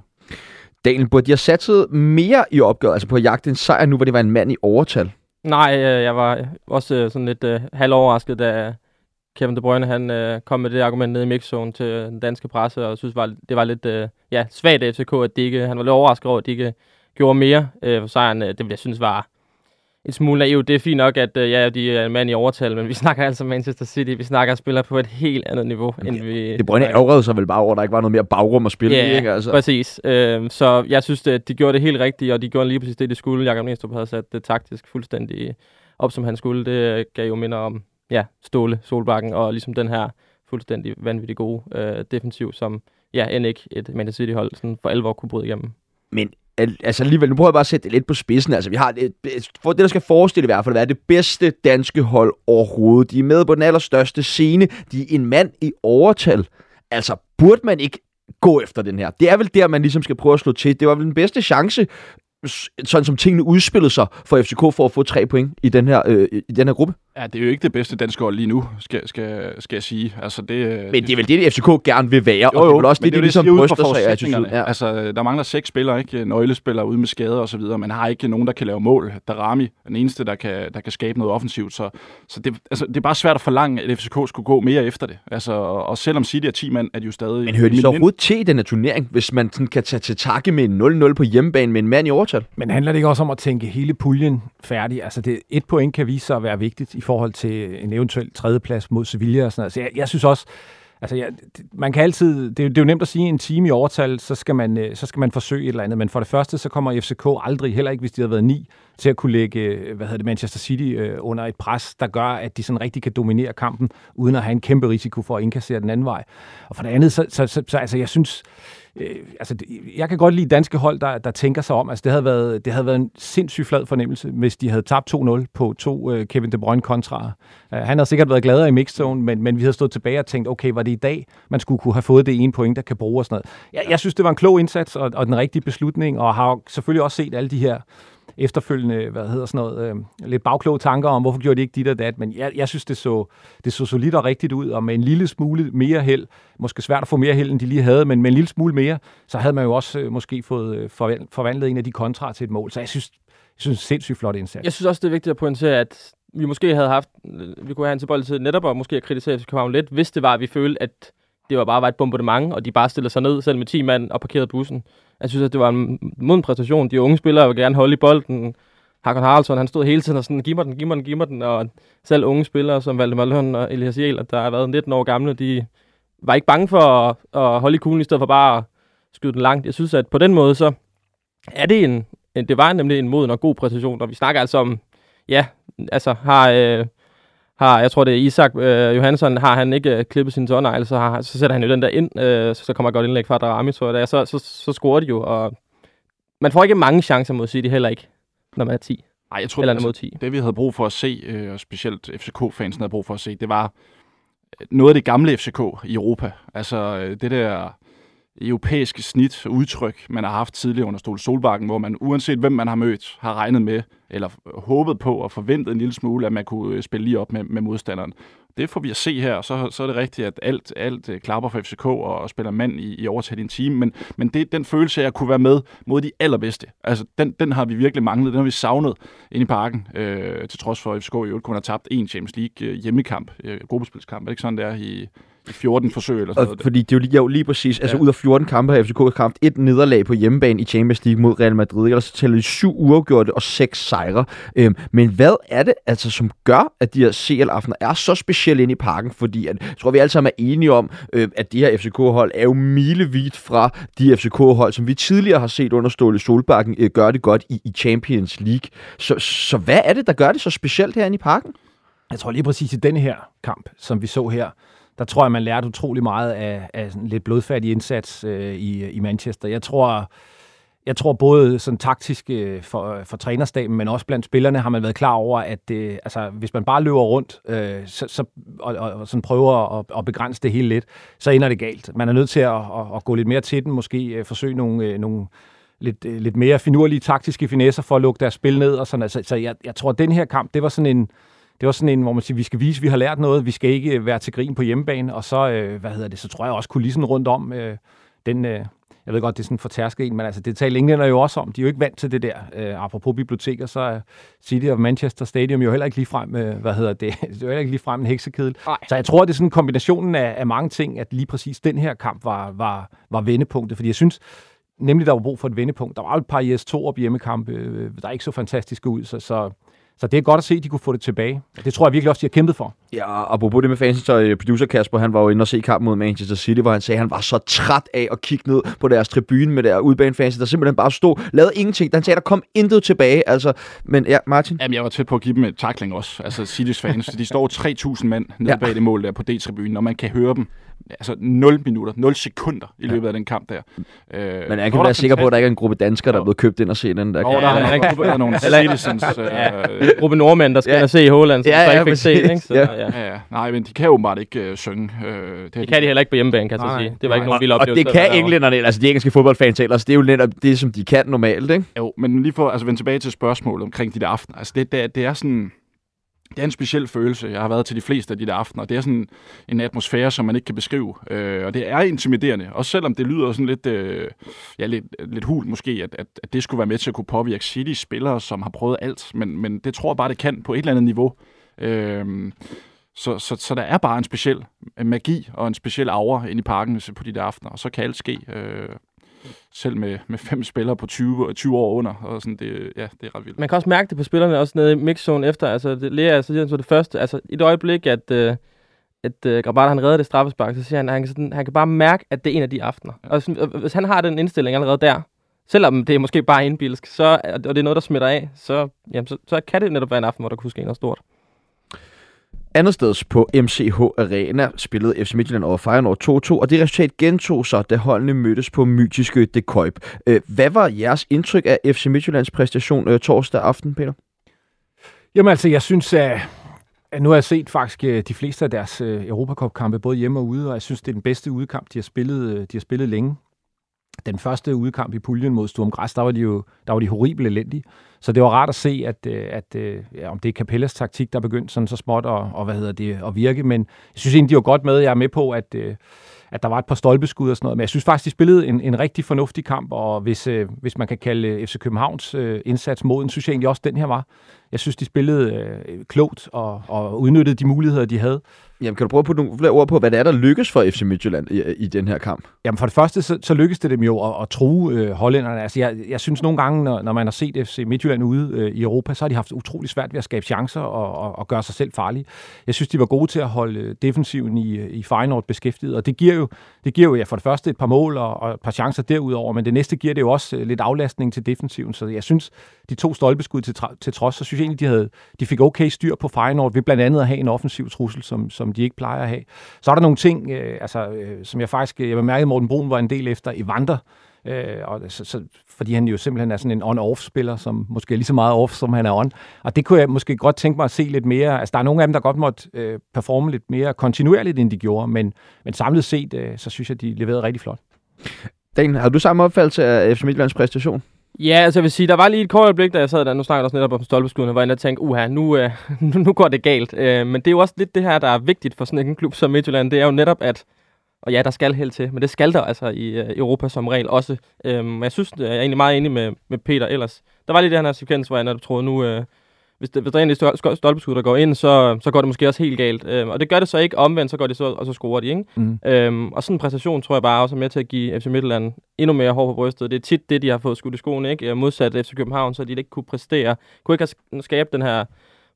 Daniel, burde de have satset mere i opgøret, altså på at jagte en sejr nu, hvor det var en mand i overtal?
Nej, øh, jeg var også øh, sådan lidt øh, halvoverrasket, da Kevin De Bruyne han, øh, kom med det argument ned i mixzone til den danske presse, og synes, var, det var lidt øh, ja, svagt af FCK, at de ikke, han var lidt overrasket over, at de ikke gjorde mere øh, for sejren. Det vil jeg synes var en smule naivt. Det er fint nok, at øh, ja, de er en mand i overtal, men vi snakker altså Manchester City. Vi snakker spiller på et helt andet niveau,
Jamen,
end vi...
Det Brønne ærgerede sig vel bare over, at der ikke var noget mere bagrum at spille
ja,
i, ikke? Altså.
præcis. Øh, så jeg synes, at de gjorde det helt rigtigt, og de gjorde lige præcis det, de skulle. Jakob Næstrup havde sat det taktisk fuldstændig op, som han skulle. Det gav jo minder om ja, Ståle, Solbakken, og ligesom den her fuldstændig vanvittig gode øh, defensiv, som ja, end ikke et Manchester City-hold sådan for alvor kunne bryde igennem.
Men altså alligevel, nu prøver jeg bare at sætte det lidt på spidsen. Altså, vi har det, for det, der skal forestille i hvert fald, at være det bedste danske hold overhovedet. De er med på den allerstørste scene. De er en mand i overtal. Altså, burde man ikke gå efter den her? Det er vel der, man ligesom skal prøve at slå til. Det var vel den bedste chance sådan som tingene udspillede sig for FCK for at få tre point i den her, øh, i den her gruppe?
Ja, det er jo ikke det bedste danske hold lige nu, skal, skal, skal jeg sige. Altså, det,
men det er vel det, FCK gerne vil være, jo, jo, og det er vel også det, de ligesom bryster sig af.
Ja. Altså, der mangler seks spillere, ikke? nøglespillere ude med skader og så videre. Man har ikke nogen, der kan lave mål. Darami er den eneste, der kan, der kan skabe noget offensivt. Så, så det, altså, det er bare svært at forlange, at FCK skulle gå mere efter det. Altså, og selvom City er 10 mand, er de jo stadig...
Men hører de så overhovedet til i den her turnering, hvis man sådan kan tage til takke med en 0-0 på hjemmebane med en mand i overtal?
Men handler det ikke også om at tænke hele puljen færdig? Altså, det, et point kan vise sig at være vigtigt i forhold til en eventuel tredjeplads mod Sevilla og sådan noget. Så jeg, jeg synes også, altså ja, man kan altid, det, er det er jo nemt at sige, en time i overtal, så skal, man, øh, så skal man forsøge et eller andet. Men for det første, så kommer FCK aldrig, heller ikke hvis de havde været ni, til at kunne lægge øh, hvad hedder det, Manchester City øh, under et pres, der gør, at de sådan rigtig kan dominere kampen, uden at have en kæmpe risiko for at indkassere den anden vej. Og for det andet, så, så, så, så altså, jeg synes, øh, altså, jeg kan godt lide danske hold, der, der tænker sig om. Altså, det havde, været, det havde været en sindssygt flad fornemmelse, hvis de havde tabt 2-0 på to øh, Kevin De Bruyne kontra. Øh, han havde sikkert været gladere i mixzone, men, men vi havde stået tilbage og tænkt, okay, var det i dag, man skulle kunne have fået det ene point, der kan bruge og sådan noget. Jeg, jeg synes, det var en klog indsats og, og den rigtige beslutning, og har selvfølgelig også set alle de her efterfølgende, hvad hedder sådan noget, øh, lidt bagkloge tanker om, hvorfor gjorde de ikke dit og dat, men jeg, jeg synes, det så, det så solidt og rigtigt ud, og med en lille smule mere held, måske svært at få mere held, end de lige havde, men med en lille smule mere, så havde man jo også øh, måske fået øh, forvandlet en af de kontra til et mål. Så jeg synes, jeg synes sindssygt flot indsats.
Jeg synes også, det er vigtigt at pointere, at vi måske havde haft, øh, vi kunne have en tilbøjelighed til netop og måske at kritisere FC København lidt, hvis det var, at vi følte, at det var bare var et bombardement, og de bare stillede sig ned selv med 10 mand og parkerede bussen. Jeg synes, at det var en moden præstation. De unge spillere vil gerne holde i bolden. Hakon Haraldsson, han stod hele tiden og sådan, giv mig den, giv mig den, giv mig den. Og selv unge spillere som Valdemar Løn og Elias Jæl, der har været 19 år gamle, de var ikke bange for at, at holde i kuglen, i stedet for bare at skyde den langt. Jeg synes, at på den måde, så er det en, det var nemlig en moden og god præcision, og vi snakker altså om, ja, altså har, øh, har jeg tror det er Isak øh, Johansson, har han ikke øh, klippet sin tårnegl, så, har, så sætter han jo den der ind, øh, så kommer godt indlæg fra Darami, tror jeg, så, så, så scorer de jo, og man får ikke mange chancer mod City, heller ikke, når man er 10.
Nej, jeg tror,
Eller
altså,
mod 10.
det vi havde brug for at se, øh, og specielt FCK-fansen havde brug for at se, det var øh, noget af det gamle FCK i Europa. Altså øh, det der europæiske snit udtryk, man har haft tidligere under Stol Solbakken, hvor man uanset hvem man har mødt, har regnet med, eller håbet på og forventet en lille smule, at man kunne øh, spille lige op med, med modstanderen. Det får vi at se her, og så, så er det rigtigt, at alt, alt øh, klapper for FCK og, og spiller mand i, i overtaget i en time, men, men det, den følelse af at kunne være med mod de allerbedste, altså den, den har vi virkelig manglet, den har vi savnet ind i parken, øh, til trods for at FCK i øvrigt kun har tabt en Champions League øh, hjemmekamp, øh, gruppespilskamp, er det ikke sådan, det er i 14 forsøg eller sådan
Og
noget?
fordi det er jo lige, jo, lige præcis, altså
Ja.
ud af 14 kampe har FCK haft et nederlag på hjemmebane i Champions League mod Real Madrid, ellers tæller de syv uafgjorte og seks sejre. Øhm, men hvad er det, altså, som gør, at de her CL-aftener er så specielle inde i parken? Fordi at, jeg tror, vi alle sammen er enige om, øh, at de her FCK-hold er jo milevidt fra de FCK-hold, som vi tidligere har set under Ståle Solbakken øh, gøre det godt i, i Champions League. Så, så hvad er det, der gør det så specielt herinde i parken?
Jeg tror lige præcis i denne her kamp, som vi så her, der tror jeg, man lærte utrolig meget af, af sådan en lidt blodfattig indsats øh, i, i Manchester. Jeg tror, jeg tror både sådan taktisk øh, for, for trænerstaben, men også blandt spillerne har man været klar over, at øh, altså, hvis man bare løber rundt øh, så, så, og, og, og sådan prøver at, at begrænse det hele lidt, så ender det galt. Man er nødt til at, at, at gå lidt mere til den, måske øh, forsøge nogle, øh, nogle lidt, øh, lidt mere finurlige taktiske finesser for at lukke deres spil ned. Og sådan. Altså, så jeg, jeg tror, at den her kamp, det var sådan en, det var sådan en, hvor man siger, vi skal vise, at vi har lært noget, vi skal ikke være til grin på hjemmebane, og så, øh, hvad hedder det, så tror jeg også kulissen rundt om, øh, den, øh, jeg ved godt, det er sådan for tærsket en, men altså, det taler englænder jo også om. De er jo ikke vant til det der. Øh, apropos biblioteker, så er City of Manchester Stadium jo heller ikke ligefrem, øh, hvad hedder det, det er jo heller ikke ligefrem en heksekedel.
Nej.
Så jeg tror, det er sådan kombinationen af, af mange ting, at lige præcis den her kamp var, var, var vendepunktet, fordi jeg synes, nemlig der var brug for et vendepunkt. Der var jo et par IS-2 op hjemmekampe, øh, der ikke så fantastiske ud, så, så så det er godt at se, at de kunne få det tilbage. Det tror jeg virkelig også, de har kæmpet for.
Ja, og apropos det med fansen, så øh, producer Kasper, han var jo inde og se kampen mod Manchester City, hvor han sagde, at han var så træt af at kigge ned på deres tribune med der udbanefansen, der simpelthen bare stod, lavede ingenting. Han sagde, der kom intet tilbage. Altså, men ja, Martin?
Jamen, jeg var tæt på at give dem et tackling også. Altså, City's fans, de står 3.000 mand nede
Ja.
ja. bag det mål der på D-tribunen, og man kan høre dem altså 0 minutter, 0 sekunder i løbet af den kamp der. Øh,
Men jeg kan være sikker på, at der ikke er en gruppe danskere, der er blevet købt ind og se den der.
Og
kamp.
der
Ja,
er,
ja,
der er nogle citizens... Øh,
gruppe nordmænd, der skal
Ja.
ja. og se Håland, som
Ja,
ja,
ja,
ja, ikke fik set, ikke? Så,
Ja.
Ja.
ja, ja. Nej, men de kan åbenbart ikke øh, synge. Øh, det,
Det kan de heller ikke på hjemmebane, kan jeg så sige. Det var ikke
nej.
nogen vild
og
oplevelse.
det kan englænderne, altså de engelske fodboldfans ellers, det er jo netop det, som de kan normalt, ikke?
Jo, men lige for at altså, vende tilbage til spørgsmålet omkring de der aftener. Altså, det, det, det er sådan... Det er en speciel følelse. Jeg har været til de fleste af de der aftener. Det er sådan en atmosfære, som man ikke kan beskrive. Øh, og det er intimiderende. Også selvom det lyder sådan lidt, øh, ja, lidt, lidt hul måske, at, at, at det skulle være med til at kunne påvirke City spillere, som har prøvet alt. Men, men det tror jeg bare, det kan på et eller andet niveau. Øh, så, så, så der er bare en speciel magi og en speciel aura inde i parken på de der aftener. Og så kan alt ske. Øh, selv med, med fem spillere på 20, 20 år under. Og sådan, det, ja, det er ret vildt.
Man kan også mærke det på spillerne også nede i mixzone efter. Altså, det, Lea, så siger han så det første. Altså, i et øjeblik, at, øh, at øh, han redder det straffespark, så siger han, at han kan, sådan, han kan bare mærke, at det er en af de aftener. Ja. Og sådan, øh, hvis han har den indstilling allerede der, selvom det er måske bare indbilsk, så, og det er noget, der smitter af, så, jamen, så, så kan det netop være en aften, hvor der kunne ske noget stort.
Andetsteds på MCH Arena spillede FC Midtjylland over Feyenoord 2-2, og det resultat gentog sig, da holdene mødtes på mytiske De Kuip. Øh, hvad var jeres indtryk af FC Midtjyllands præstation øh, torsdag aften, Peter?
Jamen altså, jeg synes, at, nu har jeg set faktisk øh, de fleste af deres øh, Europacup-kampe, både hjemme og ude, og jeg synes, det er den bedste udekamp, de har spillet, de har spillet længe. Den første udekamp i puljen mod Sturm Græs, der var de jo der var de horrible elendige. Så det var rart at se, at, øh, at, at ja, om det er Capellas taktik, der begyndte sådan så småt at, og, hvad hedder det, at virke. Men jeg synes egentlig, de var godt med. Jeg er med på, at, øh, at der var et par stolpeskud og sådan noget. Men jeg synes faktisk, de spillede en, en rigtig fornuftig kamp, og hvis, øh, hvis man kan kalde FC Københavns øh, indsats moden, synes jeg egentlig også, den her var. jeg synes, de spillede øh, klogt og, og udnyttede de muligheder, de havde.
Jamen, kan du prøve at putte nogle flere ord på, hvad det er, der lykkes for FC Midtjylland i, i den her kamp?
Jamen, for det første, så, så lykkedes det dem jo at, at true øh, hollænderne. Altså, jeg, jeg synes nogle gange, når, når man har set FC Midtjylland ude øh, i Europa, så har de haft utrolig svært ved at skabe chancer og, og, og gøre sig selv farlige. Jeg synes, de var gode til at holde øh, defensiven i, øh, i Feyenoord beskæftiget, og det giver jo, det giver jo ja, for det første et par mål og, og et par chancer derudover, men det næste giver det jo også øh, lidt aflastning til defensiven, så jeg synes, de to stolpeskud til, til trods, så synes jeg egentlig, de, havde, de fik okay styr på Feyenoord ved blandt andet at have en offensiv trussel, som, som de ikke plejer at have. Så er der nogle ting, øh, altså, øh, som jeg faktisk, øh, jeg bemærkede, Morten Brun var en del efter i Vander, øh, og så, så, fordi han jo simpelthen er sådan en on-off-spiller, som måske er lige så meget off, som han er on. Og det kunne jeg måske godt tænke mig at se lidt mere. Altså, der er nogle af dem, der godt måtte øh, performe lidt mere kontinuerligt, end de gjorde, men, men samlet set, øh, så synes jeg, de leverede rigtig flot.
Dan, har du samme opfattelse af FC Midtjyllands præstation?
Ja, altså jeg vil sige, der var lige et kort øjeblik, da jeg sad der, nu snakker jeg også netop om stolpeskuddene, hvor jeg tænkte, uha, nu, øh, nu, nu går det galt. Øh, men det er jo også lidt det her, der er vigtigt for sådan en klub som Midtjylland, det er jo netop, at og ja, der skal held til, men det skal der altså i øh, Europa som regel også. Øhm, jeg synes, øh, jeg er egentlig meget enig med, med Peter ellers. Der var lige det her sekvens, hvor jeg netop troede, nu, øh, hvis, det, hvis der er en stolpeskud, der går ind, så, så går det måske også helt galt. Øhm, og det gør det så ikke omvendt, så går det så, og så scorer de, ikke? Mm. Øhm, og sådan en præstation tror jeg bare også er med til at give FC Midtjylland endnu mere hår på brystet. Det er tit det, de har fået skudt i skoene, ikke? Modsat FC København, så de ikke kunne præstere. Kunne ikke have skabe den her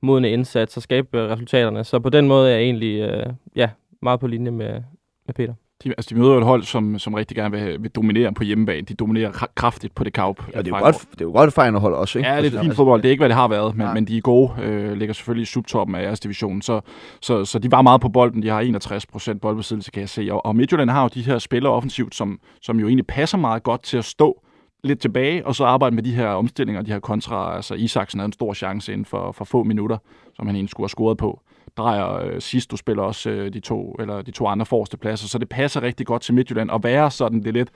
modne indsats og skabe resultaterne. Så på den måde er jeg egentlig øh, ja, meget på linje med, med Peter.
De, altså, de møder et hold, som, som rigtig gerne vil, vil dominere på hjemmebane. De dominerer kraftigt på det kaup.
Ja, det er jo godt, det er jo godt fejrende hold også, ikke?
Ja, det er
altså,
fint fodbold. Det er ikke, hvad det har været, men, men de er gode. Øh, ligger selvfølgelig i subtoppen af jeres division. Så, så, så de var meget på bolden. De har 61 procent boldbesiddelse, kan jeg se. Og, og Midtjylland har jo de her spillere offensivt, som, som jo egentlig passer meget godt til at stå lidt tilbage, og så arbejde med de her omstillinger, de her kontra. Altså Isaksen havde en stor chance inden for, for få minutter, som han egentlig skulle have scoret på drejer øh, sidst, du spiller også øh, de, to, eller de to andre forreste pladser, så det passer rigtig godt til Midtjylland at være sådan det lidt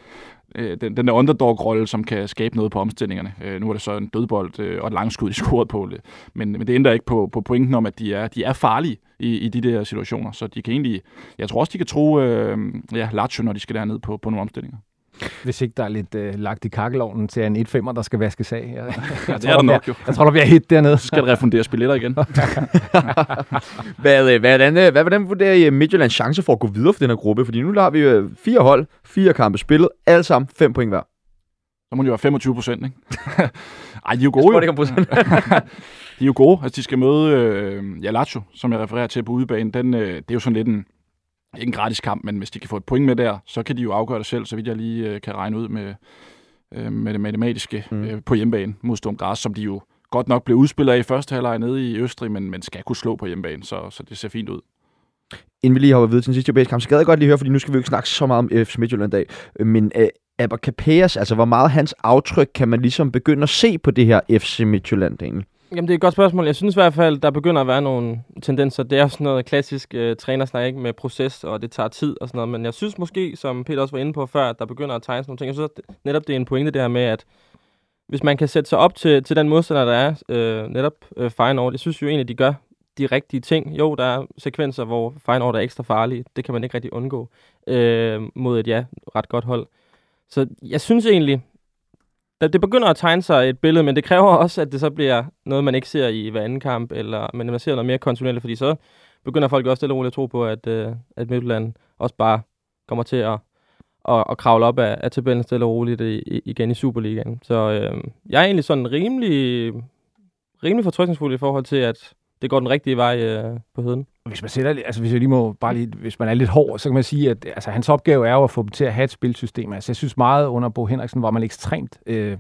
øh, den, den der underdog-rolle, som kan skabe noget på omstillingerne. Øh, nu er det så en dødbold øh, og et langskud i scoret på det, men, men det ændrer ikke på, på pointen om, at de er, de er farlige i, i de der situationer, så de kan egentlig, jeg tror også, de kan tro øh, ja, Lazio, når de skal derned på, på nogle omstillinger.
Hvis ikke der er lidt øh, lagt i kakkelovnen til en 1 der skal vaskes af. Jeg,
jeg, det er der nok jo.
Jeg tror, der bliver hit dernede.
Så skal der refundere billetter igen.
hvad, hvordan, hvad, hvordan vurderer I Midtjyllands chance for at gå videre for den her gruppe? Fordi nu har vi øh, fire hold, fire kampe spillet, alle sammen fem point hver.
Så må det jo være 25 procent, ikke? Ej, de er jo gode.
Jeg
jo. de er jo gode. Altså, de skal møde øh, ja, Lazio, som jeg refererer til på udebane. Den, øh, det er jo sådan lidt en, ikke en gratis kamp, men hvis de kan få et point med der, så kan de jo afgøre det selv, så vidt jeg lige øh, kan regne ud med, øh, med det matematiske mm. øh, på hjemmebane mod Sturm Græs, som de jo godt nok blev udspillet af i første halvleg nede i Østrig, men, men skal kunne slå på hjemmebane, så, så det ser fint ud.
Inden vi lige hopper videre til den sidste europæiske kamp, så gad jeg godt lige høre, fordi nu skal vi jo ikke snakke så meget om FC Midtjylland dag, men øh, Aber Capellas, altså hvor meget hans aftryk kan man ligesom begynde at se på det her FC Midtjylland egentlig?
Jamen, det er et godt spørgsmål. Jeg synes i hvert fald, der begynder at være nogle tendenser. Det er sådan noget klassisk øh, trænersnak ikke? med proces, og det tager tid og sådan noget. Men jeg synes måske, som Peter også var inde på før, at der begynder at tegne sådan nogle ting. Jeg synes at netop, det er en pointe det her med, at hvis man kan sætte sig op til, til den modstander, der er, øh, netop øh, Feyenoord, jeg synes jo egentlig, de gør de rigtige ting. Jo, der er sekvenser, hvor Feyenoord er ekstra farlige. Det kan man ikke rigtig undgå øh, mod et ja, ret godt hold. Så jeg synes egentlig, det begynder at tegne sig et billede, men det kræver også, at det så bliver noget, man ikke ser i hver anden kamp, eller men man ser noget mere kontinuerligt, fordi så begynder folk også stille og roligt at tro på, at, øh, at Midtjylland også bare kommer til at, at, at kravle op af, af tabellen stille og roligt i, i, igen i Superligaen. Så øh, jeg er egentlig sådan rimelig, rimelig fortrykningsfuld i forhold til, at det går den rigtige vej øh, på heden.
Hvis man sætter, altså hvis jeg lige må bare lige, hvis man er lidt hård, så kan man sige, at altså, hans opgave er jo at få dem til at have et spilsystem. Altså jeg synes meget under Bo Henriksen var man ekstremt øh,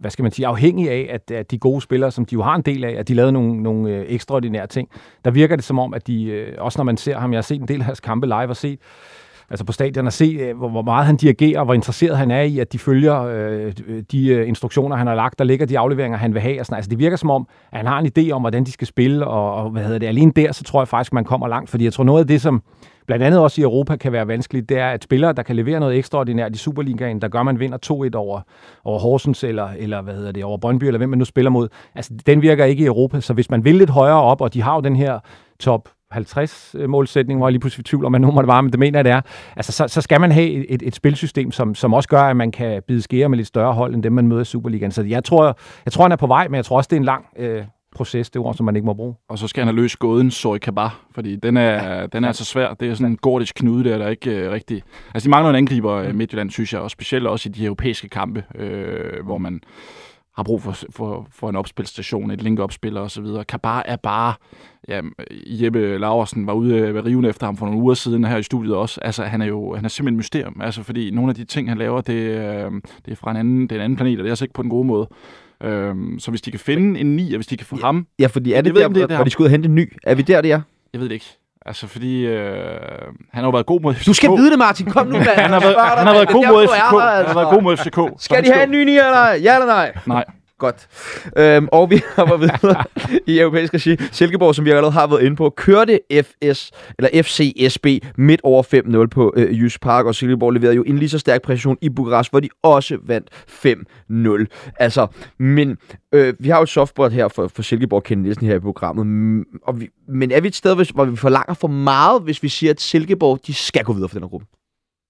hvad skal man sige, afhængig af, at, at de gode spillere, som de jo har en del af, at de lavede nogle, nogle øh, ekstraordinære ting. Der virker det som om, at de, øh, også når man ser ham, jeg har set en del af hans kampe live og set, altså på stadion og se, øh, hvor, meget han dirigerer, hvor interesseret han er i, at de følger øh, de øh, instruktioner, han har lagt, der ligger de afleveringer, han vil have. Og sådan. Altså det virker som om, at han har en idé om, hvordan de skal spille, og, og hvad hedder det, alene der, så tror jeg faktisk, man kommer langt, fordi jeg tror noget af det, som blandt andet også i Europa kan være vanskeligt, det er, at spillere, der kan levere noget ekstraordinært i Superligaen, der gør, man vinder 2-1 over, over Horsens, eller, eller hvad hedder det, over Brøndby, eller hvem man nu spiller mod. Altså, den virker ikke i Europa, så hvis man vil lidt højere op, og de har jo den her top 50 målsætning, hvor jeg lige pludselig tvivl om, hvad nummer det var, men det mener jeg, det er. Altså, så, så skal man have et, et, et spilsystem, som, som også gør, at man kan bide skære med lidt større hold, end dem, man møder i Superligaen. Så jeg tror, jeg tror, han er på vej, men jeg tror også, det er en lang, øh, proces, det ord, som man ikke må bruge.
Og så skal han have løst gåden Sorry Kabar, fordi den er, ja. den er altså svær. Det er sådan en gordisk knude der, der ikke øh, rigtig... Altså, de mangler en angriber i Midtjylland, synes jeg, og specielt også i de europæiske kampe, øh, hvor man har brug for, for, for en opspilstation, et link-opspiller osv. Kabar er bare... Ja, Jeppe Laversen var ude ved riven efter ham for nogle uger siden her i studiet også. Altså, han er jo han er simpelthen et mysterium, altså, fordi nogle af de ting, han laver, det, øh, det er fra en anden, det er en anden planet, og det er altså ikke på den gode måde. Øhm, så hvis de kan finde en 9, og hvis de kan få ham...
Ja, fordi er det der, det, hvor de skulle hente en ny? Er vi der, det er?
Jeg ved det ikke. Altså, fordi øh, han har jo været god mod FCK.
Du skal vide det, Martin. Kom nu, mand.
han har været, han har været god mod FCK. Han har været god mod FCK.
Skal de have en ny 9 eller Ja eller nej?
Nej.
Godt. Øhm, og vi har været videre i europæisk regi. Silkeborg, som vi allerede har været inde på, kørte FS, eller FCSB midt over 5-0 på øh, Jysk Park, og Silkeborg leverede jo en lige så stærk præcision i Bukarest, hvor de også vandt 5-0. Altså, men øh, vi har jo et softboard her for, for Silkeborg Kende Nielsen her i programmet, mm, og vi, men er vi et sted, hvis, hvor vi forlanger for meget, hvis vi siger, at Silkeborg, de skal gå videre for den her gruppe?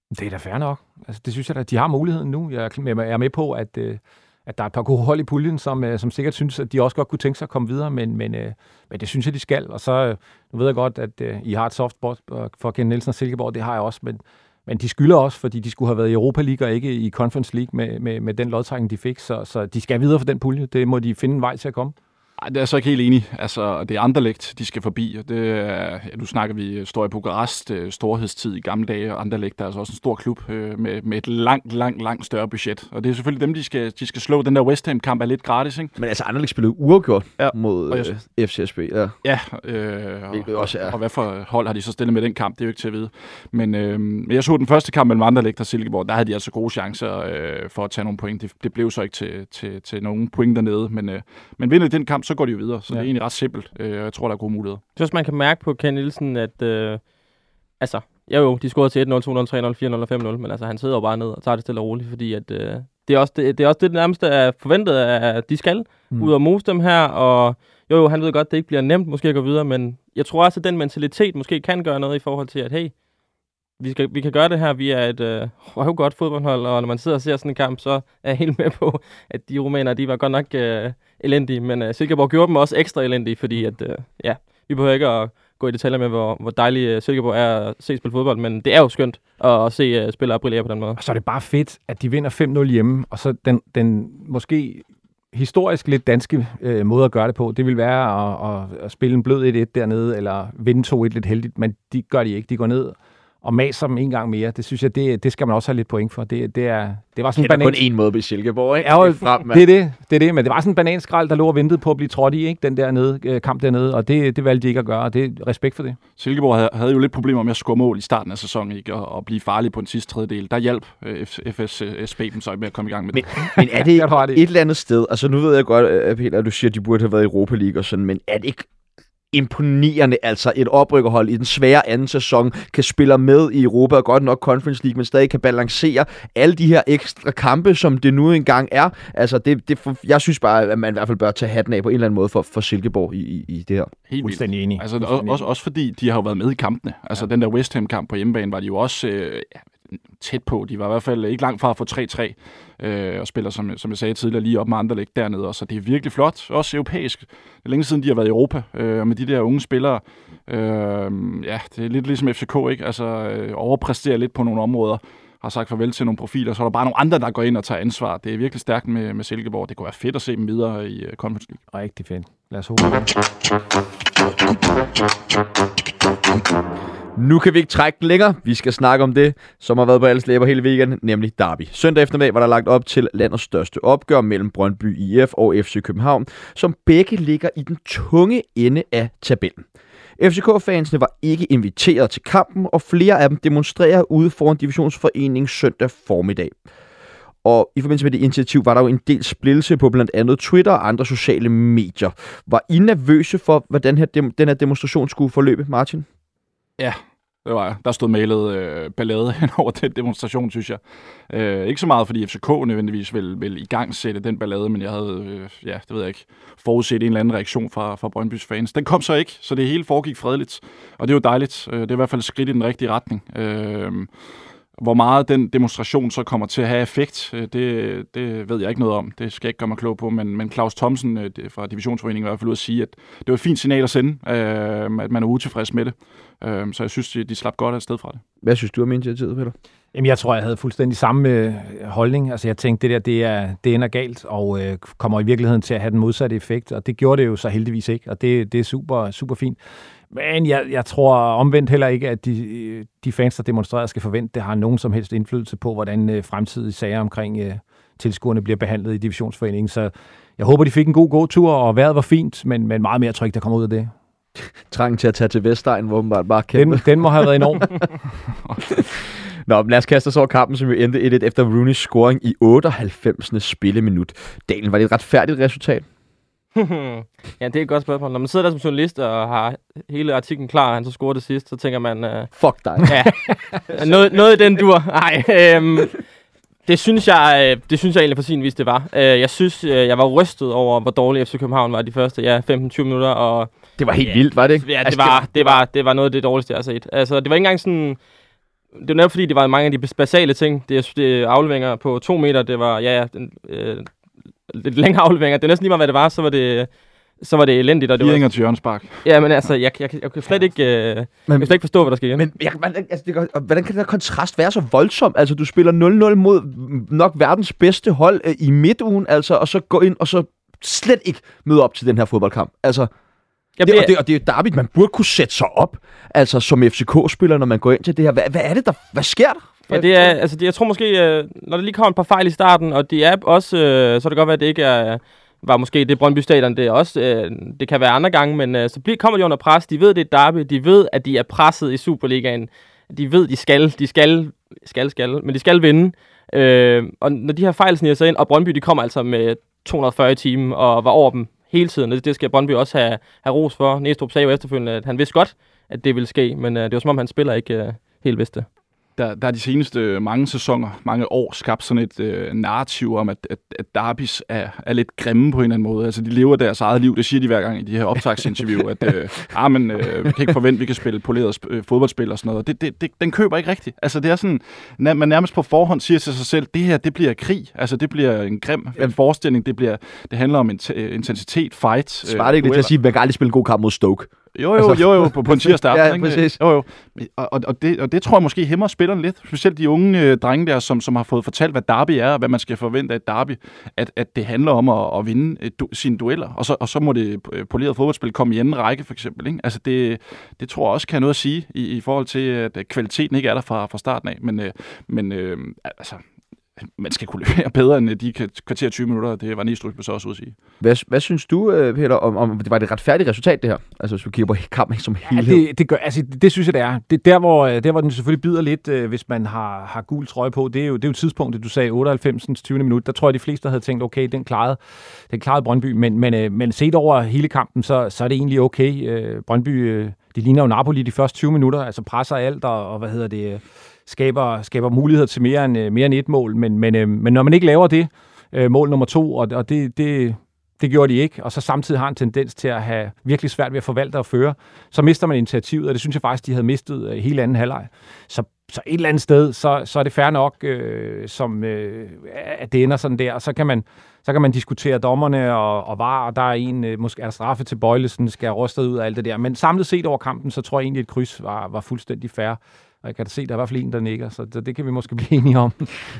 Det er da fair nok. Altså, det synes jeg da, de har muligheden nu. Jeg er med på, at... Øh at der er et par gode hold i puljen, som, øh, som sikkert synes, at de også godt kunne tænke sig at komme videre, men, men, øh, men det synes jeg, de skal. Og så, øh, nu ved jeg godt, at øh, I har et softbot for Ken Nielsen og Silkeborg, det har jeg også, men, men de skylder også, fordi de skulle have været i Europa League og ikke i Conference League med, med, med den lodtrækning, de fik, så, så de skal videre for den pulje. Det må de finde en vej til at komme.
Ej, det er så ikke helt enig. Altså, det er Anderlecht, de skal forbi. Og det er, ja, nu snakker vi står i Bukarest, øh, storhedstid i gamle dage, og Anderlecht er altså også en stor klub øh, med, med et langt, langt, langt større budget. Og det er selvfølgelig dem, de skal, de skal slå. Den der West Ham-kamp er lidt gratis, ikke?
Men altså, Anderlecht spillede uafgjort ja. mod øh, FCSB. Ja,
ja øh, og, også er. og hvad for hold har de så stillet med den kamp? Det er jo ikke til at vide. Men, øh, jeg så den første kamp mellem Anderlecht og Silkeborg. Der havde de altså gode chancer øh, for at tage nogle point. Det, det blev så ikke til, til, til nogen point dernede. Men, øh, men vinder den kamp, så går de jo videre. Så ja. det er egentlig ret simpelt. Øh, jeg tror, der er gode muligheder.
Jeg synes, man kan mærke på Ken Nielsen, at øh, altså, ja jo, de scorede til 1-0, 2-0, 3-0, 4-0 og 5-0, men altså, han sidder jo bare ned og tager det stille og roligt, fordi at, øh, det, er også det, det er også det, det nærmeste er forventet, at de skal mm. ud og mose dem her, og jo, jo, han ved godt, at det ikke bliver nemt måske at gå videre, men jeg tror også, at den mentalitet måske kan gøre noget i forhold til, at hey, vi, skal, vi kan gøre det her, vi er et øh, godt fodboldhold, og når man sidder og ser sådan en kamp, så er jeg helt med på, at de rumæner, de var godt nok øh, elendige, men øh, Silkeborg gjorde dem også ekstra elendige, fordi at, øh, ja, vi behøver ikke at gå i detaljer med, hvor, hvor dejlig øh, Silkeborg er at se spille fodbold, men det er jo skønt at, at se øh, spillere brillere på den måde.
Og så er det bare fedt, at de vinder 5-0 hjemme, og så den, den måske historisk lidt danske øh, måde at gøre det på, det vil være at, at, at spille en blød 1-1 dernede, eller vinde 2-1 lidt heldigt, men de gør de ikke. De går ned og maser dem en gang mere. Det synes jeg, det, det skal man også have lidt point for. Det, det, er, det var sådan en
banan... kun en måde ved Silkeborg, ikke?
Ja, det, frem, det, er det, det er det, men det var sådan en bananskrald, der lå og ventede på at blive trådt i, ikke? den der nede, øh, kamp dernede, og det, det valgte de ikke at gøre, og det er respekt for det.
Silkeborg havde, havde jo lidt problemer med at score mål i starten af sæsonen, ikke? Og, og blive farlig på den sidste tredjedel. Der hjalp øh, FSSB dem så med at komme i gang med
men, det. Men er det et eller andet sted, altså nu ved jeg godt, øh, Peter, at du siger, at de burde have været i Europa League og sådan, men er det ikke imponerende, altså et oprykkerhold i den svære anden sæson, kan spille med i Europa og godt nok Conference League, men stadig kan balancere alle de her ekstra kampe, som det nu engang er. Altså, det, det for, jeg synes bare, at man i hvert fald bør tage hatten af på en eller anden måde for, for Silkeborg i, i, i det her.
Helt Fuldstændig enig.
Altså, også, også fordi de har jo været med i kampene. Altså, ja. den der West Ham-kamp på hjemmebane var de jo også øh, tæt på. De var i hvert fald ikke langt fra at få 3-3 øh, og spiller, som, som jeg sagde tidligere, lige op med andre læg dernede. Og så det er virkelig flot, også europæisk. Det er længe siden, de har været i Europa, øh, med de der unge spillere. Øh, ja, det er lidt ligesom FCK, ikke? Altså øh, overpræsterer lidt på nogle områder har sagt farvel til nogle profiler, så er der bare nogle andre, der går ind og tager ansvar. Det er virkelig stærkt med, med Silkeborg. Det kunne være fedt at se dem videre i uh, Conference League.
Rigtig fedt. Lad os håbe.
Nu kan vi ikke trække den længere. Vi skal snakke om det, som har været på alles læber hele weekenden, nemlig Derby. Søndag eftermiddag var der lagt op til landets største opgør mellem Brøndby IF og FC København, som begge ligger i den tunge ende af tabellen. FCK-fansene var ikke inviteret til kampen, og flere af dem demonstrerer ude foran divisionsforeningen søndag formiddag. Og i forbindelse med det initiativ var der jo en del splittelse på blandt andet Twitter og andre sociale medier. Var I nervøse for, hvordan her dem, den her demonstration skulle forløbe, Martin?
Ja, det var jeg. Der stod malet øh, ballade hen over den demonstration, synes jeg. Øh, ikke så meget, fordi FCK nødvendigvis ville, vil i gang sætte den ballade, men jeg havde, øh, ja, det ved jeg ikke, forudset en eller anden reaktion fra, fra Brøndbys fans. Den kom så ikke, så det hele foregik fredeligt, og det er jo dejligt. Øh, det er i hvert fald et skridt i den rigtige retning. Øh, hvor meget den demonstration så kommer til at have effekt, øh, det, det ved jeg ikke noget om. Det skal jeg ikke gøre mig klog på, men, men Claus Thomsen øh, fra Divisionsforeningen var i hvert fald ude at sige, at det var et fint signal at sende, øh, at man er utilfreds med det. Øh, så jeg synes, de, de slap godt af sted fra det.
Hvad synes du om initiativet, Peter?
Jamen, jeg tror, jeg havde fuldstændig samme øh, holdning. Altså, jeg tænkte, det der, det, er, det ender galt, og øh, kommer i virkeligheden til at have den modsatte effekt, og det gjorde det jo så heldigvis ikke, og det, det er super, super fint. Men jeg, jeg tror omvendt heller ikke, at de, de fans, der demonstrerer, skal forvente, det har nogen som helst indflydelse på, hvordan øh, fremtidige sager omkring øh, tilskuerne bliver behandlet i divisionsforeningen. Så jeg håber, de fik en god gåtur, og vejret var fint, men, men meget mere tryk, der kommer ud af det.
Trangen til at tage til Vestegn, hvor man bare kæmpe.
Den, den må have været enorm.
Nå, lad os kaste os over kampen, som jo endte 1-1 efter Rooney's scoring i 98. spilleminut. Dalen, var det et retfærdigt resultat?
ja, det er et godt spørgsmål. Når man sidder der som journalist og har hele artiklen klar, og han så scorer det sidst, så tænker man... Uh,
Fuck dig.
Ja, noget, noget i den dur. Nej, øhm, det synes jeg, øh, det synes jeg egentlig på sin vis, det var. Øh, jeg synes, jeg var rystet over, hvor dårlig FC København var de første ja, 15-20 minutter. Og,
det var helt ja, vildt, var det ikke?
Ja, det, altså, var, det, var, det var noget af det dårligste, jeg har set. Altså, det var ikke engang sådan det var netop fordi, det var mange af de basale ting. Det, det afleveringer på to meter, det var, ja, den, øh, lidt længere afleveringer. Det er næsten lige meget, hvad det var, så var det, så var det elendigt. Og det
var, til Jørgens Spark.
Ja, men altså, jeg, jeg, jeg, jeg kan slet ikke, øh, men, jeg kan slet ikke forstå, hvad der sker.
Men jeg, man, altså, det, hvordan kan den kontrast være så voldsom? Altså, du spiller 0-0 mod nok verdens bedste hold øh, i midtugen, altså, og så gå ind og så slet ikke møde op til den her fodboldkamp. Altså, Ja, det, og, det, og det er jo David, man burde kunne sætte sig op, altså som FCK-spiller, når man går ind til det her. Hvad, hvad er det, der, hvad sker der?
Ja, det er, altså, det, jeg tror måske, øh, når der lige kommer et par fejl i starten, og det er også, øh, så er det godt være, at det ikke er, var måske det Brøndby Stadion, det er også, øh, det kan være andre gange, men øh, så bliver, kommer de under pres, de ved, det er derby, de ved, at de er presset i Superligaen, de ved, de skal, de skal, skal, skal, men de skal vinde, øh, og når de her fejl sniger sig ind, og Brøndby, de kommer altså med 240 timer og var over dem hele tiden. Det, det skal Brøndby også have, have ros for. Næstrup sagde jo efterfølgende, at han vidste godt, at det ville ske, men uh, det var som om, han spiller ikke uh, helt vidste
der, der er de seneste mange sæsoner, mange år, skabt sådan et øh, narrativ om, at, at, at derbis er, er lidt grimme på en eller anden måde. Altså, de lever deres eget liv. Det siger de hver gang i de her optagsinterview, at øh, ah, men, øh, vi kan ikke forvente, at vi kan spille poleret øh, fodboldspil og sådan noget. Det, det, det, den køber ikke rigtigt. Altså, det er sådan, man nærmest på forhånd siger til sig selv, det her, det bliver krig. Altså, det bliver en grim en forestilling. Det, bliver, det handler om intensitet, fight.
Svarer det ikke øh, lidt til at sige, at man kan aldrig spille en god kamp mod Stoke?
Jo, jo, altså, jo, jo, på, på en tirsdag
aften. ja, ikke? præcis.
Jo, jo. Og, og, og, det, og det tror jeg måske hæmmer spillerne lidt. Specielt de unge øh, drenge der, som, som har fået fortalt, hvad derby er, og hvad man skal forvente af et derby. At, at det handler om at, at vinde et, du, sine dueller. Og så, og så må det øh, poleret fodboldspil komme i anden række, for eksempel. Ikke? Altså det, det tror jeg også kan have noget at sige i, i forhold til, at kvaliteten ikke er der fra, fra starten af. Men, øh, men øh, altså, man skal kunne levere bedre end de kvarter 20 minutter, det var Nistrup så også ud at sige.
Hvad, hvad synes du, øh, Peter, om, om det var et retfærdigt resultat, det her? Altså, hvis vi kigger på kampen som helhed.
Ja, det, det, gør, altså, det synes jeg, det er. Det der, hvor, øh, der, hvor den selvfølgelig bider lidt, øh, hvis man har, har gul trøje på, det er jo, det er jo tidspunktet, du sagde, 98. 20. minut. Der tror jeg, de fleste havde tænkt, okay, den klarede, den klarede Brøndby, men, men, men set over hele kampen, så, så er det egentlig okay. Brøndby, de ligner jo Napoli de første 20 minutter, altså presser alt, og, og hvad hedder det skaber, skaber muligheder til mere end, øh, mere end et mål. Men, men, øh, men når man ikke laver det, øh, mål nummer to, og, og det, det, det gjorde de ikke, og så samtidig har en tendens til at have virkelig svært ved at forvalte og føre, så mister man initiativet, og det synes jeg faktisk, de havde mistet øh, hele anden halvleg. Så, så et eller andet sted, så, så er det fair nok, øh, som, øh, at det ender sådan der, og så kan man, så kan man diskutere dommerne og, og var, og der er en, øh, måske er der straffe til Bøjlesen, skal rustet ud af alt det der. Men samlet set over kampen, så tror jeg egentlig, at et kryds var, var fuldstændig fair. Og jeg kan da se, at der er i hvert fald en, der nikker, så det, det kan vi måske blive enige om.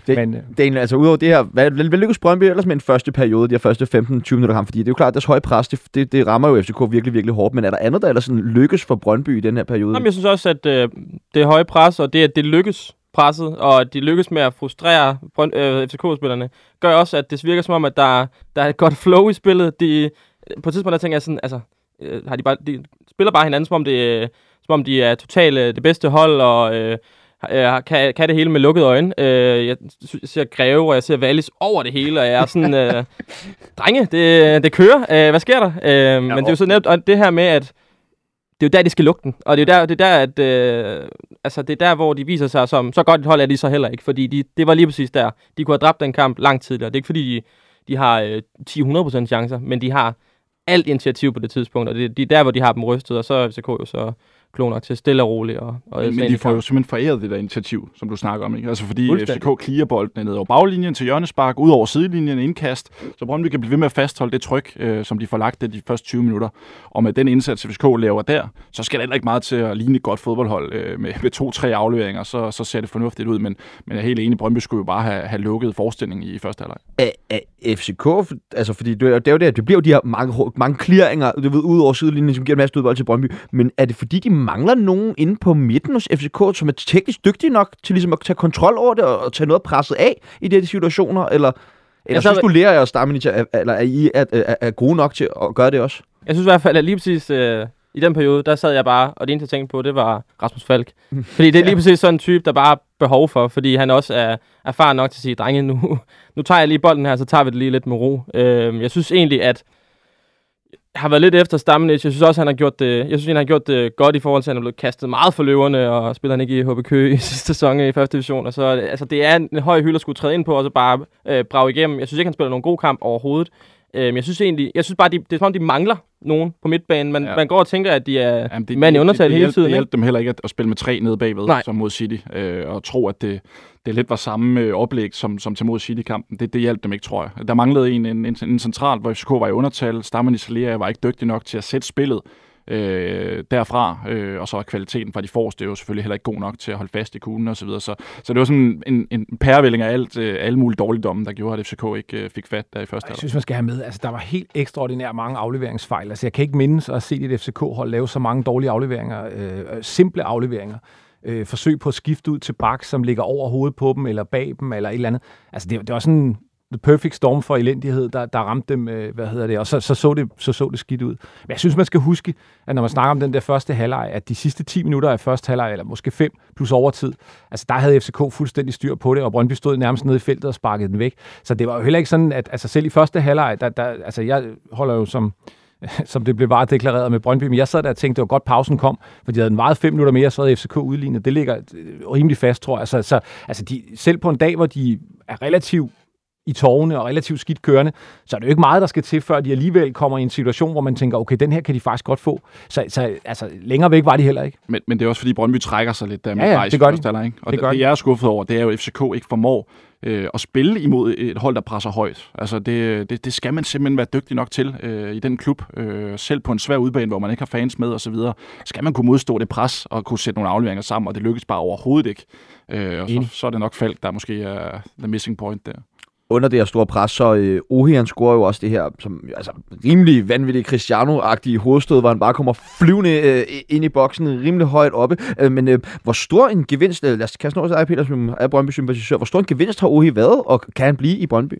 Det, Men, øh, er altså udover det her, hvad, hvad, hvad lykkes Brøndby ellers med en første periode, de her første 15-20 minutter kamp? Fordi det er jo klart, at deres høje pres, det, det, det, rammer jo FCK virkelig, virkelig hårdt. Men er der andet, der ellers sådan lykkes for Brøndby i den her periode?
Jamen, jeg synes også, at øh, det høje pres, og det, at det lykkes presset, og at de lykkes med at frustrere øh, FCK-spillerne, gør også, at det virker som om, at der, der er et godt flow i spillet. De, på et tidspunkt, der tænker jeg sådan, altså, øh, har de, bare, de spiller bare hinanden, som om det som om de er totalt øh, det bedste hold, og øh, øh, kan, kan det hele med lukkede øjne. Øh, jeg ser Greve, og jeg ser Wallis over det hele, og jeg er sådan, øh, drenge, det, det kører. Øh, hvad sker der? Øh, ja, men det er jo så netop det her med, at det er jo der, de skal lukke den. Og det er jo der, det er der, at, øh, altså, det er der, hvor de viser sig som, så godt et hold er de så heller ikke, fordi de, det var lige præcis der. De kunne have dræbt den kamp lang tidligere. Det er ikke fordi, de, de har øh, 10-100% chancer, men de har alt initiativ på det tidspunkt, og det, de er der, hvor de har dem rystet, og så er FCK jo så klog nok til stille og roligt. Og, og
men, men de får jo simpelthen foræret det der initiativ, som du snakker om. Ikke? Altså fordi FCK clear bolden ned over baglinjen til hjørnespark, ud over sidelinjen, indkast, så Brøndby kan blive ved med at fastholde det tryk, øh, som de får lagt det de første 20 minutter. Og med den indsats, FCK laver der, så skal der heller ikke meget til at ligne et godt fodboldhold øh, med, med to-tre afleveringer, så, så ser det fornuftigt ud. Men, men jeg er helt enig, Brøndby skulle jo bare have, have lukket forestillingen i første halvleg.
FCK, altså fordi det, det er jo det, det bliver jo de her mange, mange clearinger, du ved, ud over sidelinjen, som giver en masse dødbold til Brøndby. Men er det fordi, de mangler nogen inde på midten hos FCK, som er teknisk dygtige nok til ligesom at tage kontrol over det og tage noget presset af i de her situationer? Eller, eller jeg synes du, lærer jeg Staminic, eller er I er, er, er gode nok til at gøre det også?
Jeg synes i hvert fald, at lige præcis øh, i den periode, der sad jeg bare, og det eneste jeg tænkte på, det var Rasmus Falk. Fordi det er lige præcis sådan en type, der bare har behov for, fordi han også er erfaren nok til at sige, drenge, nu, nu tager jeg lige bolden her, så tager vi det lige lidt med ro. Øh, jeg synes egentlig, at har været lidt efter Stammenich. Jeg synes også, han har gjort det, jeg synes, han har gjort det godt i forhold til, at han er blevet kastet meget for løverne, og spiller han ikke i HB Køge i sidste sæson i første division. Og så, altså, det er en høj hylde at skulle træde ind på, og så bare øh, brage igennem. Jeg synes ikke, han spiller nogen god kamp overhovedet. Øh, jeg synes egentlig, jeg synes bare, de, det er som om, de mangler nogen på midtbanen. Man, ja. man går og tænker, at de er Jamen, det, mand i undertal hele tiden.
Det hjælper dem heller ikke at, at spille med tre nede bagved, Nej. som mod City, øh, og tro, at det, det lidt var samme øh, oplæg som, som til mod City-kampen. Det, det hjalp dem ikke, tror jeg. Der manglede en, en, en, en central, hvor FCK var i undertal. Stammen i var ikke dygtig nok til at sætte spillet øh, derfra, øh, og så er kvaliteten fra de forreste jo selvfølgelig heller ikke god nok til at holde fast i kuglen og så videre. Så, så det var sådan en, en pærevælling af alt, øh, alle mulige dårligdomme, der gjorde, at FCK ikke øh, fik fat der i første
Jeg synes, man skal have med, altså der var helt ekstraordinært mange afleveringsfejl. Altså jeg kan ikke mindes at se et FCK-hold lave så mange dårlige afleveringer, øh, simple afleveringer øh, forsøg på at skifte ud til bak, som ligger over hovedet på dem, eller bag dem, eller et eller andet. Altså, det, det var sådan the perfect storm for elendighed, der, der ramte dem, øh, hvad hedder det, og så, så, så, det, så så det skidt ud. Men jeg synes, man skal huske, at når man snakker om den der første halvleg, at de sidste 10 minutter af første halvleg, eller måske 5 plus overtid, altså der havde FCK fuldstændig styr på det, og Brøndby stod nærmest nede i feltet og sparkede den væk. Så det var jo heller ikke sådan, at altså selv i første halvleg, der, der, altså jeg holder jo som, som det blev bare deklareret med Brøndby. Men jeg sad der og tænkte, det var godt, pausen kom, for de havde en meget fem minutter mere, så havde FCK udlignet. Det ligger øh, rimelig fast, tror jeg. Så, så altså de, selv på en dag, hvor de er relativt i tårne og relativt skidt kørende, så er det jo ikke meget, der skal til, før de alligevel kommer i en situation, hvor man tænker, okay, den her kan de faktisk godt få. Så, så altså, længere væk var de heller ikke.
Men, men det er også fordi, Brøndby trækker sig lidt der med
ja, ja, det gør de.
Ikke? Og det, det, det, jeg er skuffet over, det er jo, at FCK ikke formår øh, at spille imod et hold, der presser højt. Altså det, det, det skal man simpelthen være dygtig nok til øh, i den klub. Øh, selv på en svær udbane, hvor man ikke har fans med osv., skal man kunne modstå det pres og kunne sætte nogle afleveringer sammen, og det lykkes bare overhovedet ikke. Øh, og så, så er det nok Falk, der måske er the missing point der
under det her store pres, så øh, Ohi, han scorer jo også det her, som altså, rimelig vanvittigt Cristiano-agtige hovedstød, hvor han bare kommer flyvende øh, ind i boksen, rimelig højt oppe. Øh, men øh, hvor stor en gevinst, øh, lad os kaste noget til dig, Peter, som er Brøndby-sympatisør, hvor stor en gevinst har Ohi været, og kan han blive i Brøndby?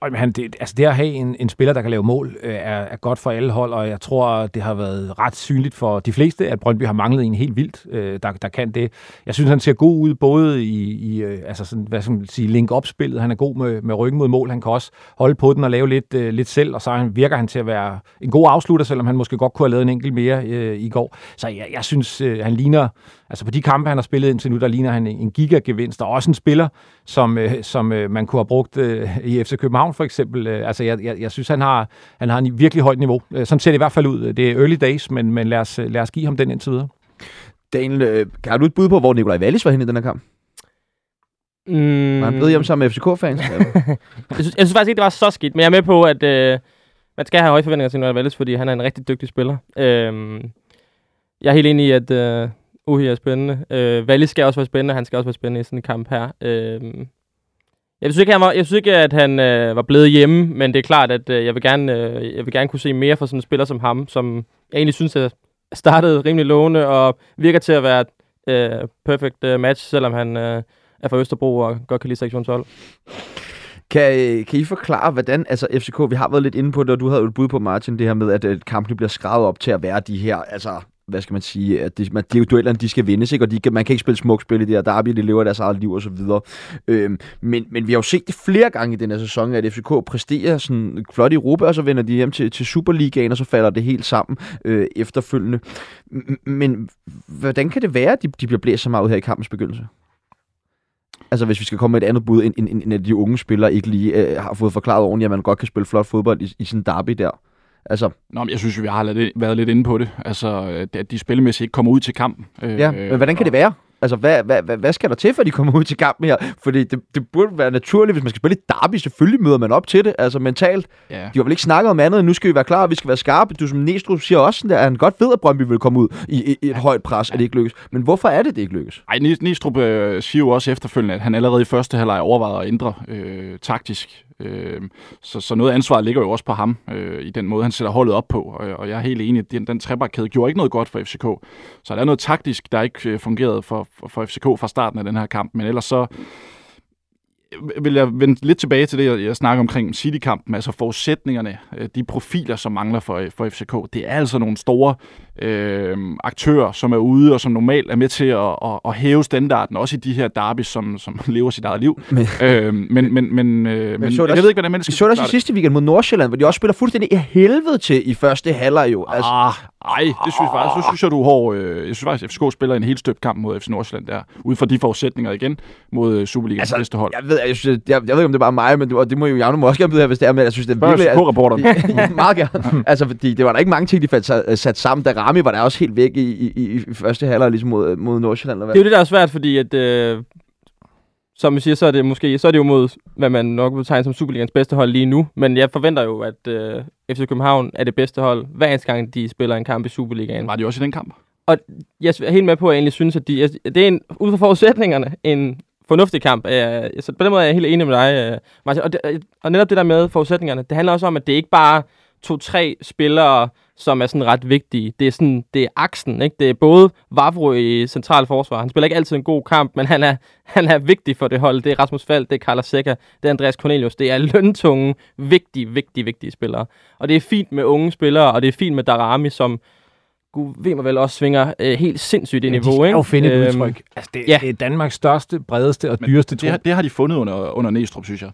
Og, han, det, altså det at have en, en spiller, der kan lave mål, øh, er, er godt for alle hold, og jeg tror, det har været ret synligt for de fleste, at Brøndby har manglet en helt vildt, øh, der, der kan det. Jeg synes, han ser god ud, både i, i øh, altså sådan, hvad skal man sige, link-up-spillet. Han er god med, med ryggen mod mål. Han kan også holde på den og lave lidt, øh, lidt selv, og så han, virker han til at være en god afslutter, selvom han måske godt kunne have lavet en enkelt mere øh, i går. Så jeg, jeg synes, øh, han ligner Altså på de kampe, han har spillet indtil nu, der ligner han en gigagevinst, og også en spiller, som, øh, som øh, man kunne have brugt øh, i FC København for eksempel. Altså jeg, jeg, jeg synes, han har, han har en virkelig højt niveau. Sådan ser det i hvert fald ud. Det er early days, men, men lad, os, lad os give ham den indtil videre.
Daniel, kan du et bud på, hvor Nikolaj Wallis var henne i den her kamp? Mm. Var han blevet hjemme sammen med FCK-fans?
jeg, synes, jeg synes faktisk ikke, det var så skidt, men jeg er med på, at øh, man skal have høje forventninger til Nikolaj Wallis, fordi han er en rigtig dygtig spiller. Øh, jeg er helt enig i, at øh, Uhi er spændende. Øh, Valle skal også være spændende, han skal også være spændende i sådan en kamp her. Øh, jeg synes ikke, han var, jeg synes ikke at han øh, var blevet hjemme, men det er klart, at øh, jeg, vil gerne, øh, jeg vil gerne kunne se mere fra sådan en spiller som ham, som jeg egentlig synes er startet rimelig lovende og virker til at være et øh, perfect øh, match, selvom han øh, er fra Østerbro og godt kan lide sektion 12.
Kan, kan I forklare, hvordan, altså FCK, vi har været lidt inde på det, og du havde jo et bud på, Martin, det her med, at, at kampene bliver skrevet op til at være de her, altså hvad skal man sige, at de, man, de duellerne, de skal vindes, ikke? og de, man kan ikke spille smukt spil i det her derby, de lever deres eget liv og så videre. Øhm, men, men vi har jo set det flere gange i den her sæson, at FCK præsterer sådan flot i Europa, og så vender de hjem til, til Superligaen, og så falder det helt sammen øh, efterfølgende. Men hvordan kan det være, at de, de bliver blæst så meget ud her i kampens begyndelse? Altså hvis vi skal komme med et andet bud, end, end, end at de unge spillere ikke lige øh, har fået forklaret ordentligt, at man godt kan spille flot fodbold i, i sådan en derby der. Altså,
Nå, men jeg synes, vi har været lidt inde på det. Altså, at de spillemæssigt ikke kommer ud til kampen.
Ja, men hvordan kan det være? Altså, hvad, hvad, hvad, hvad skal der til, for de kommer ud til kampen her? Fordi det, det burde være naturligt, hvis man skal spille et derby. Selvfølgelig møder man op til det, altså mentalt. Ja. De har vel ikke snakket om andet, nu skal vi være klar, vi skal være skarpe. Du som Næstrup siger også der, at han godt ved, at Brøndby vil komme ud i, i, i et ja. højt pres, ja. at det ikke lykkes. Men hvorfor er det, det ikke lykkes?
Ej, Næstrup øh, siger jo også efterfølgende, at han allerede i første halvleg overvejede at ændre øh, taktisk Øh, så, så noget ansvar ligger jo også på ham øh, i den måde, han sætter holdet op på. Og, og jeg er helt enig, at den, den trebakkæde gjorde ikke noget godt for FCK. Så der er noget taktisk, der ikke øh, fungerede for, for, FCK fra starten af den her kamp. Men ellers så øh, vil jeg vende lidt tilbage til det, jeg, jeg snakker omkring City-kampen, altså forudsætningerne, øh, de profiler, som mangler for, øh, for FCK. Det er altså nogle store øh, aktører, som er ude og som normalt er med til at, at, at hæve standarden, også i de her derbys, som, som lever sit eget liv. Men, øh, men, men, men, øh, men
så
jeg ved ikke, hvordan man skal
Vi så det også i sidste weekend mod Nordsjælland, hvor de også spiller fuldstændig i helvede til i første halvleg jo.
Altså. Ah, ej, det synes jeg faktisk. Så synes jeg, du hård. Øh, jeg synes faktisk, at FCK spiller en helt støbt kamp mod FC Nordsjælland der, ud fra de forudsætninger igen mod øh, Superligaens altså, bedste hold.
Jeg ved, jeg, synes, jeg, jeg, ved ikke, om det er bare mig, men og det må jo Javne også gerne byde her, hvis det er, men jeg synes, det er
virkelig... FCK-reporteren.
meget gerne. altså, fordi det var der ikke mange ting, de fandt sat, sammen. Da Rami var der også helt væk i, i, i, i første halvleg ligesom mod, mod Nordsjælland. Eller hvad?
Det er jo det, der er svært, fordi at... Øh, som vi siger, så er det måske så er det jo mod, hvad man nok vil tegne som Superligans bedste hold lige nu. Men jeg forventer jo, at øh, FC København er det bedste hold, hver eneste gang de spiller en kamp i Superligaen.
Var de også i den kamp?
Og jeg er helt med på, at jeg egentlig synes, at de, det er en, ud fra forudsætningerne en fornuftig kamp. Øh, så på den måde er jeg helt enig med dig, øh, Martin. Og, det, og netop det der med forudsætningerne, det handler også om, at det ikke bare to-tre spillere, som er sådan ret vigtige. Det er sådan, det er aksen, ikke? Det er både Vavro i central forsvar. Han spiller ikke altid en god kamp, men han er, han er vigtig for det hold. Det er Rasmus Fald, det er Carlos Seca, det er Andreas Cornelius. Det er løntunge, vigtige, vigtige, vigtige spillere. Og det er fint med unge spillere, og det er fint med Darami, som Gud ved mig vel også svinger øh, helt sindssygt i niveau.
Ikke? finde et øhm, udtryk. Altså, det, ja. det er Danmarks største, bredeste og dyreste
det, det, det har de fundet under, under Næstrup, synes jeg.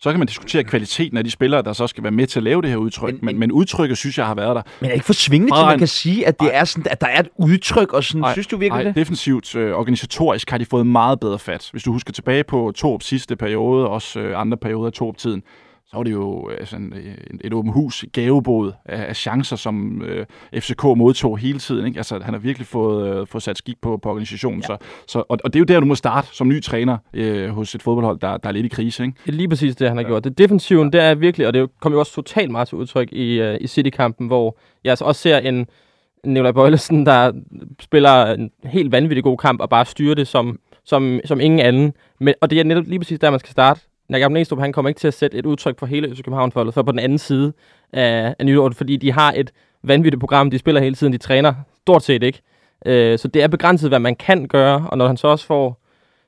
Så kan man diskutere kvaliteten af de spillere, der så skal være med til at lave det her udtryk. Men, men, men udtrykket, synes jeg, har været der.
Men er det ikke for svingende til, man kan sige, at, det er sådan, at der er et udtryk, og sådan, ej, synes du virkelig ej, det?
defensivt, øh, organisatorisk har de fået meget bedre fat. Hvis du husker tilbage på Torps sidste periode, også øh, andre perioder af Torp-tiden, så var det jo altså en, et, åbent hus, gavebåd af, af chancer, som øh, FCK modtog hele tiden. Ikke? Altså, han har virkelig fået, øh, fået sat skik på, på organisationen. Ja. Så, så, og, og det er jo der, du må starte som ny træner øh, hos et fodboldhold, der, der er lidt i krise. Ikke?
Det er lige præcis det, han har gjort. Det defensiven, det er virkelig, og det kom jo også totalt meget til udtryk i, uh, i City-kampen, hvor jeg altså også ser en Nikolaj Bøjlesen, der spiller en helt vanvittig god kamp, og bare styrer det som, som, som ingen anden. Men, og det er netop lige præcis der, man skal starte Jakob Næstrup, han kommer ikke til at sætte et udtryk for hele Øst København-foldet, så på den anden side af, af nytåret, fordi de har et vanvittigt program, de spiller hele tiden, de træner stort set ikke. Øh, så det er begrænset, hvad man kan gøre, og når han så også får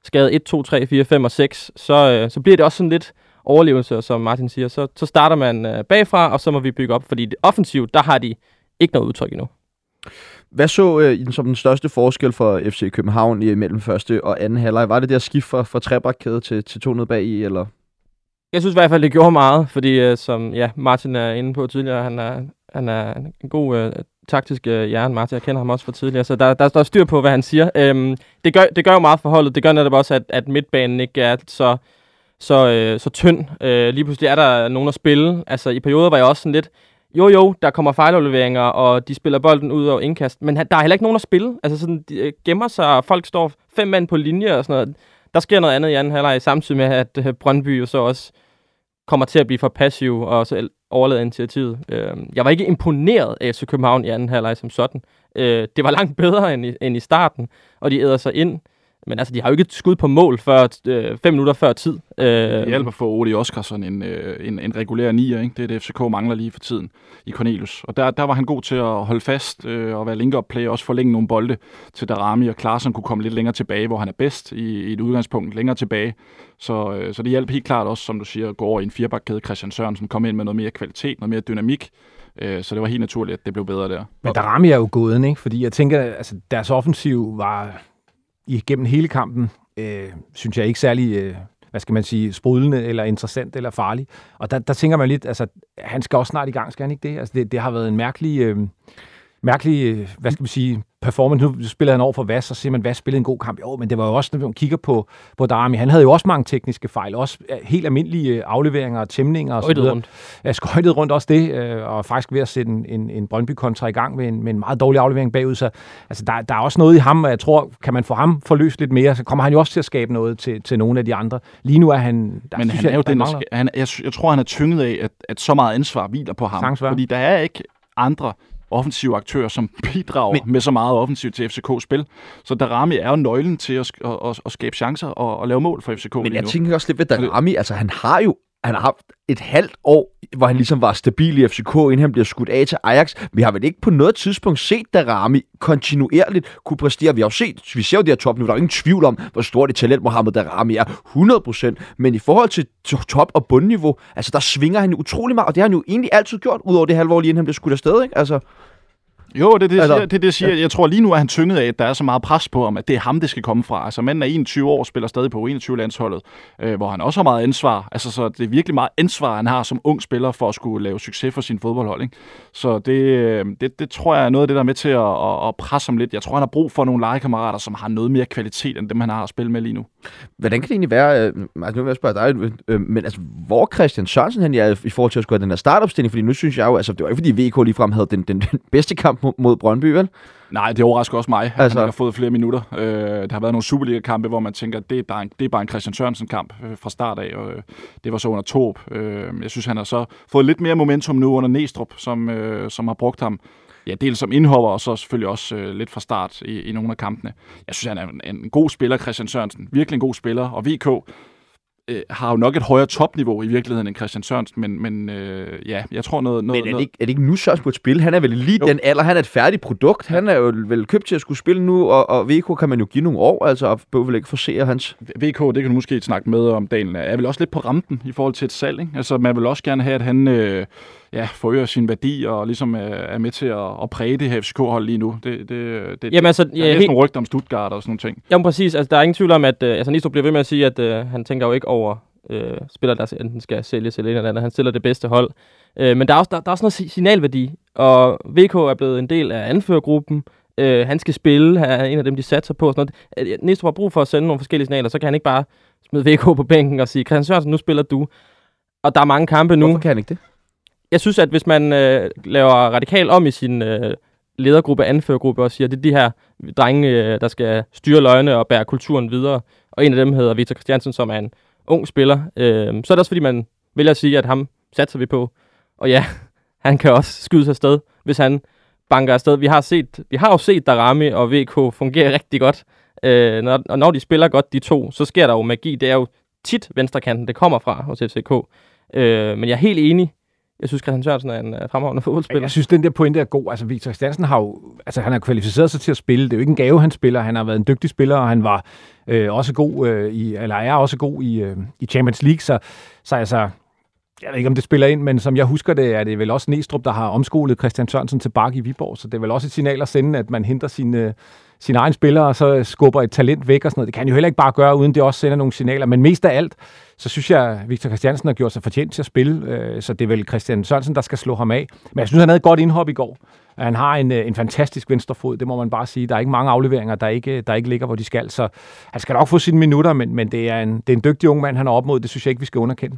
skadet 1, 2, 3, 4, 5 og 6, så, øh, så bliver det også sådan lidt overlevelse, som Martin siger. Så, så starter man øh, bagfra, og så må vi bygge op, fordi det offensivt, der har de ikke noget udtryk endnu.
Hvad så øh, som den største forskel for FC København i mellem første og anden halvleg? Var det der skift fra, fra trebakkæde til, til to ned bag i, eller?
Jeg synes i hvert fald, det gjorde meget, fordi øh, som ja, Martin er inde på tidligere, han er, han er en god øh, taktisk øh, hjerne, Martin. Jeg kender ham også fra tidligere, så der, der er styr på, hvad han siger. Øhm, det, gør, det gør jo meget for holdet. Det gør netop også, at, at midtbanen ikke er så, så, øh, så tynd. Øh, lige pludselig er der nogen at spille. Altså i perioder var jeg også sådan lidt, jo, jo, der kommer fejlafleveringer, og de spiller bolden ud over indkast, men der er heller ikke nogen at spille. Altså sådan, de øh, gemmer sig, og folk står fem mand på linje og sådan noget. Der sker noget andet i anden halvleg, samtidig med, at øh, Brøndby jo så også kommer til at blive for passiv og så overlade initiativet. Øh, jeg var ikke imponeret af FC København i anden halvleg som sådan. Øh, det var langt bedre end i, end i starten, og de æder sig ind. Men altså, de har jo ikke et skud på mål før øh, fem minutter før tid.
Øh, det hjælper for Ole Oskarsson en, øh, en, en regulær nier, ikke? Det er det, FCK mangler lige for tiden i Cornelius. Og der, der var han god til at holde fast øh, og være link-up play, også forlænge nogle bolde til Darami, og Klaarsson kunne komme lidt længere tilbage, hvor han er bedst i, i et udgangspunkt længere tilbage. Så, øh, så det hjælper helt klart også, som du siger, at gå over i en firebakkæde. Christian Sørensen kom ind med noget mere kvalitet, noget mere dynamik, øh, så det var helt naturligt, at det blev bedre der.
Men Darami er jo gået, ikke? Fordi jeg tænker, altså deres offensiv var igennem hele kampen, øh, synes jeg ikke særlig, øh, hvad skal man sige, sprudlende eller interessant eller farlig. Og der, der tænker man lidt, altså, han skal også snart i gang, skal han ikke det? Altså, det, det har været en mærkelig, øh, mærkelig, øh, hvad skal man sige, performance. Nu spillede han over for Vas, og så siger man, Vas spillede en god kamp. Jo, men det var jo også, når man kigger på, på Darami, han havde jo også mange tekniske fejl, også helt almindelige afleveringer og tæmninger og så videre. rundt. Ja, skøjtede rundt også det, øh, og faktisk ved at sætte en, en, en Brøndby-kontra i gang med en, med en meget dårlig aflevering bagud. Så altså, der, der er også noget i ham, og jeg tror, kan man få ham forløst lidt mere, så kommer han jo også til at skabe noget til, til nogle af de andre. Lige nu er han...
Der, men han er jo den, der, han, jeg, jeg tror, han er tynget af, at, at så meget ansvar hviler på ham. Sangsvær. Fordi der er ikke andre offensive aktører, som bidrager Men... med så meget offensivt til FCK's spil. Så Darami er jo nøglen til at, at, at, at skabe chancer og, og lave mål for FCK
Men jeg tænker også lidt ved Darami, altså han har jo han har haft et halvt år, hvor han ligesom var stabil i FCK, inden han bliver skudt af til Ajax. Vi har vel ikke på noget tidspunkt set Darami kontinuerligt kunne præstere. Vi har jo set, vi ser jo det her top nu, der er ingen tvivl om, hvor stort det talent Mohamed Darami er, 100%. Men i forhold til top- og bundniveau, altså der svinger han utrolig meget, og det har han jo egentlig altid gjort, udover det halvår lige inden han blev skudt afsted, ikke? Altså,
jo, det er det, altså, siger, det, det, jeg siger. Jeg tror lige nu er han tynget af, at der er så meget pres på ham, at det er ham, det skal komme fra. Altså manden er 21 år, spiller stadig på 21-landsholdet, øh, hvor han også har meget ansvar. Altså så det er virkelig meget ansvar, han har som ung spiller for at skulle lave succes for sin fodboldhold. Ikke? Så det, øh, det, det tror jeg er noget af det, der er med til at, at, at presse ham lidt. Jeg tror, han har brug for nogle legekammerater, som har noget mere kvalitet, end dem, han har at spille med lige nu.
Hvordan kan det egentlig være, øh, altså nu vil jeg spørge dig, øh, men altså, hvor Christian Sørensen han er i forhold til at skulle have den her startopstilling? Fordi nu synes jeg jo, altså det var ikke fordi VK ligefrem havde den, den, den bedste kamp mod, mod Brøndby, vel?
Nej, det overrasker også mig, at altså... han har fået flere minutter. Øh, der har været nogle Superliga-kampe, hvor man tænker, at det er bare en, det er bare en Christian Sørensen-kamp øh, fra start af, og øh, det var så under Torp. Øh, jeg synes, han har så fået lidt mere momentum nu under Næstrup, som, øh, som har brugt ham ja, dels som indhopper, og så selvfølgelig også øh, lidt fra start i, i nogle af kampene. Jeg synes, han er en, en god spiller, Christian Sørensen. Virkelig en god spiller, og VK øh, har jo nok et højere topniveau i virkeligheden end Christian Sørensen, men, men øh, ja, jeg tror noget... noget
men er det, ikke, er det ikke nu Sørensen på et spil? Han er vel lige jo. den alder, han er et færdigt produkt. Han er jo vel købt til at skulle spille nu, og, og VK kan man jo give nogle år, altså, og bør vel ikke forsere hans...
VK, det kan du måske snakke med om, Daniel, er vel også lidt på rampen i forhold til et salg, ikke? Altså, man vil også gerne have, at han... Øh, ja, forøger sin værdi og ligesom er, er med til at, at præge det her FCK-hold lige nu. Det, det, det, Jamen, altså, der er helt... nogle rygter om Stuttgart og sådan nogle ting.
Jamen præcis, altså, der er ingen tvivl om, at uh, altså, Nistro bliver ved med at sige, at uh, han tænker jo ikke over uh, spillere, der enten skal sælges eller en eller andet. Han stiller det bedste hold. Uh, men der er, også, der, der er også noget signalværdi, og VK er blevet en del af anførergruppen. Uh, han skal spille, han er en af dem, de satser på. Sådan noget. Næste har brug for at sende nogle forskellige signaler, så kan han ikke bare smide VK på bænken og sige, Christian Sørensen, nu spiller du. Og der er mange kampe nu.
Hvorfor kan han ikke det?
Jeg synes, at hvis man øh, laver radikal om i sin øh, ledergruppe, anførergruppe, og siger, at det er de her drenge, øh, der skal styre løgne og bære kulturen videre, og en af dem hedder Victor Christiansen, som er en ung spiller, øh, så er det også, fordi man vælger at sige, at ham satser vi på. Og ja, han kan også skyde sig afsted, hvis han banker afsted. Vi har, set, vi har jo set Darami og VK fungere rigtig godt. Øh, når, og når de spiller godt, de to, så sker der jo magi. Det er jo tit venstrekanten, det kommer fra hos FCK. Øh, men jeg er helt enig jeg synes, Christian Sørensen er en uh, fremragende fodboldspiller.
Jeg synes, den der pointe er god. Altså, Victor Stansen har jo, altså, han har kvalificeret sig til at spille. Det er jo ikke en gave, han spiller. Han har været en dygtig spiller, og han var øh, også god øh, i, eller er også god i, øh, i Champions League. Så, så altså, jeg ved ikke, om det spiller ind, men som jeg husker det, er det vel også Næstrup, der har omskolet Christian Sørensen til Bakke i Viborg. Så det er vel også et signal at sende, at man henter sine, øh, sine egne spillere, og så skubber et talent væk og sådan noget. Det kan han jo heller ikke bare gøre, uden det også sender nogle signaler. Men mest af alt, så synes jeg, at Victor Christiansen har gjort sig fortjent til at spille, øh, så det er vel Christian Sørensen, der skal slå ham af. Men jeg synes, han havde et godt indhop i går. Han har en, øh, en fantastisk venstrefod, det må man bare sige. Der er ikke mange afleveringer, der ikke, der ikke ligger, hvor de skal. Så han skal nok få sine minutter, men, men det, er en, det er en dygtig ung mand, han er op mod. Det synes jeg ikke, vi skal underkende.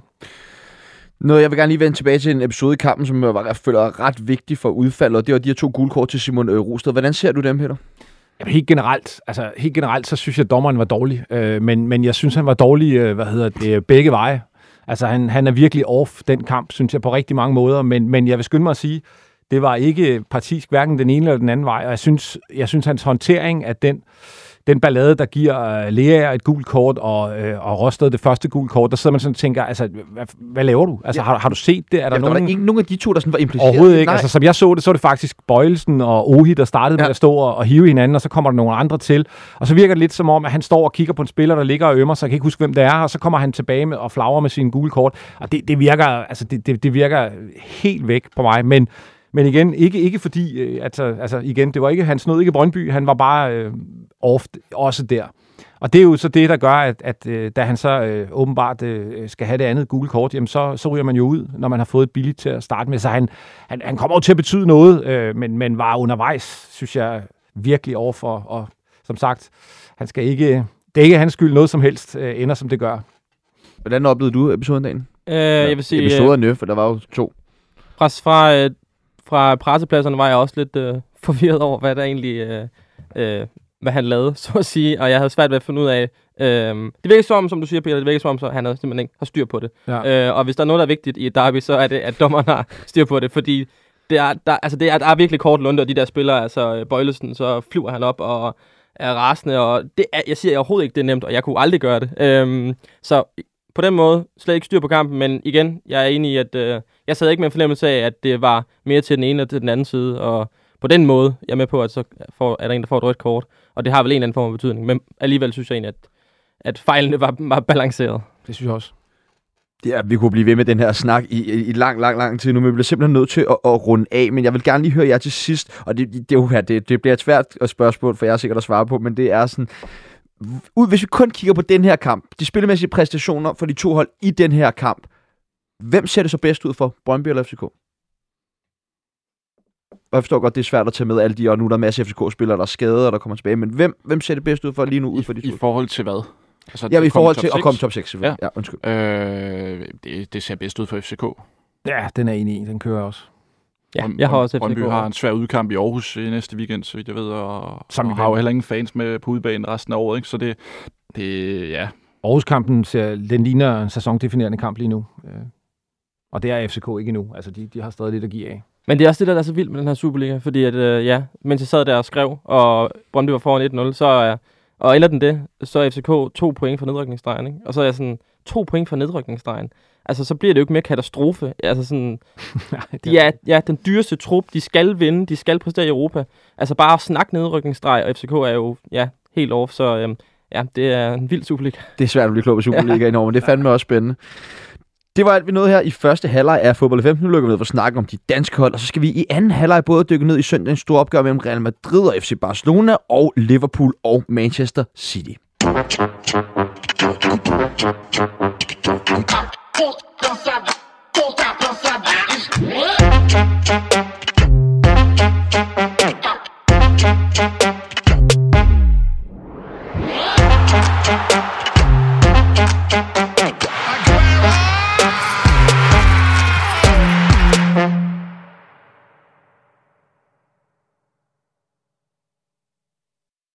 Noget, jeg vil gerne lige vende tilbage til en episode i kampen, som jeg, var, føler er ret vigtig for udfaldet, og det var de her to guldkort til Simon øh, Rosted. Hvordan ser du dem, Peter?
Jamen, helt generelt, altså helt generelt, så synes jeg, at dommeren var dårlig. Øh, men, men jeg synes, han var dårlig, øh, hvad hedder det, begge veje. Altså, han, han er virkelig off den kamp, synes jeg, på rigtig mange måder. Men, men jeg vil skynde mig at sige, det var ikke partisk hverken den ene eller den anden vej. Og jeg synes, jeg synes hans håndtering af den den ballade, der giver uh, Lea et gult kort, og, uh, og Rosted det første gult kort, der sidder man sådan og tænker, altså, hvad, hvad laver du? Altså, ja. har, har du set det?
Er der, ja, nogen... der var ikke nogen af de to, der sådan var impliceret?
Overhovedet ikke. Nej. Altså, som jeg så det, så var det faktisk Bøjelsen og Ohi, der startede ja. med at stå og, og hive hinanden, og så kommer der nogle andre til. Og så virker det lidt som om, at han står og kigger på en spiller, der ligger og ømmer, så jeg kan ikke huske, hvem det er, og så kommer han tilbage med og flagrer med sin gule kort. Og det, det virker, altså, det, det, det virker helt væk på mig, men men igen, ikke, ikke fordi, øh, altså, altså igen, det var ikke, han snød ikke Brøndby, han var bare øh, off også der. Og det er jo så det, der gør, at, at øh, da han så øh, åbenbart øh, skal have det andet gule kort, jamen så, så ryger man jo ud, når man har fået et billigt til at starte med. Så han, han, han kommer jo til at betyde noget, øh, men, men var undervejs, synes jeg, virkelig overfor. Og som sagt, han skal ikke, det er ikke hans skyld noget som helst øh, ender, som det gør.
Hvordan oplevede du episoden dagen?
Øh, jeg vil sige...
Episoderne, for der var jo to.
Fra, fra, øh, fra pressepladserne var jeg også lidt øh, forvirret over, hvad der egentlig... Øh, øh, hvad han lavede, så at sige, og jeg havde svært ved at finde ud af, øh, det virker som, som du siger, Peter, det virker som, så han havde simpelthen ikke har styr på det. Ja. Øh, og hvis der er noget, der er vigtigt i et derby, så er det, at dommeren har styr på det, fordi det er, der, altså det er, der er virkelig kort lunde, og de der spillere, altså Bøjlesen, så flyver han op og er rasende, og det er, jeg siger overhovedet ikke, det er nemt, og jeg kunne aldrig gøre det. Øhm, så på den måde slet ikke styr på kampen, men igen, jeg er enig i, at øh, jeg sad ikke med en fornemmelse af, at det var mere til den ene og til den anden side, og på den måde, jeg er med på, at så får, er der en, der får et rødt kort, og det har vel en eller anden form af betydning, men alligevel synes jeg egentlig, at, at fejlene var, var balanceret.
Det synes jeg også.
Ja, vi kunne blive ved med den her snak i, i lang, lang, lang tid nu, men vi bliver simpelthen nødt til at, at runde af. Men jeg vil gerne lige høre jer til sidst, og det, det, det, det, det bliver et svært spørgsmål, for jeg er sikkert at svare på, men det er sådan, ud, hvis vi kun kigger på den her kamp, de spillemæssige præstationer for de to hold i den her kamp, hvem ser det så bedst ud for, Brøndby eller FCK? Og jeg forstår godt, det er svært at tage med alle de, og nu er der masser af FCK-spillere, der er skadet, og der kommer tilbage. Men hvem, hvem ser det bedst ud for lige nu ud for de
I, I forhold til hvad?
Altså, ja, i forhold til at komme top 6,
Ja. ja, undskyld. Øh, det, det ser bedst ud for FCK.
Ja, den er enig i. Den kører også.
Ja, jeg har også FCK.
Brøndby har en svær udkamp i Aarhus i næste weekend, så vidt jeg ved, og, Som og har jo heller ingen fans med på udbanen resten af året, ikke? så det, det ja.
Aarhus-kampen ser, den ligner en sæsondefinerende kamp lige nu. Øh, og det er FCK ikke endnu. Altså, de, de har stadig lidt at give af.
Men det er også det, der er så vildt med den her Superliga, fordi at, øh, ja, mens jeg sad der og skrev, og Brøndby var foran 1-0, så er, og ender den det, så er FCK to point for nedrykningsstregen, ikke? Og så er jeg sådan, to point for nedrykningsstregen. Altså, så bliver det jo ikke mere katastrofe. Altså sådan, de er ja, den dyreste trup, de skal vinde, de skal præstere i Europa. Altså bare snak nedrykningsstreg, og FCK er jo, ja, helt off, så øhm, ja, det er en vild Superliga.
Det er svært at blive klog på Superliga ja. i Norge, men det er fandme også spændende. Det var alt, vi nåede her i første halvleg af fodbold 15. Nu lukker vi ned for snakken om de danske hold, og så skal vi i anden halvleg både dykke ned i søndagens store opgør mellem Real Madrid og FC Barcelona og Liverpool og Manchester City. Cansado.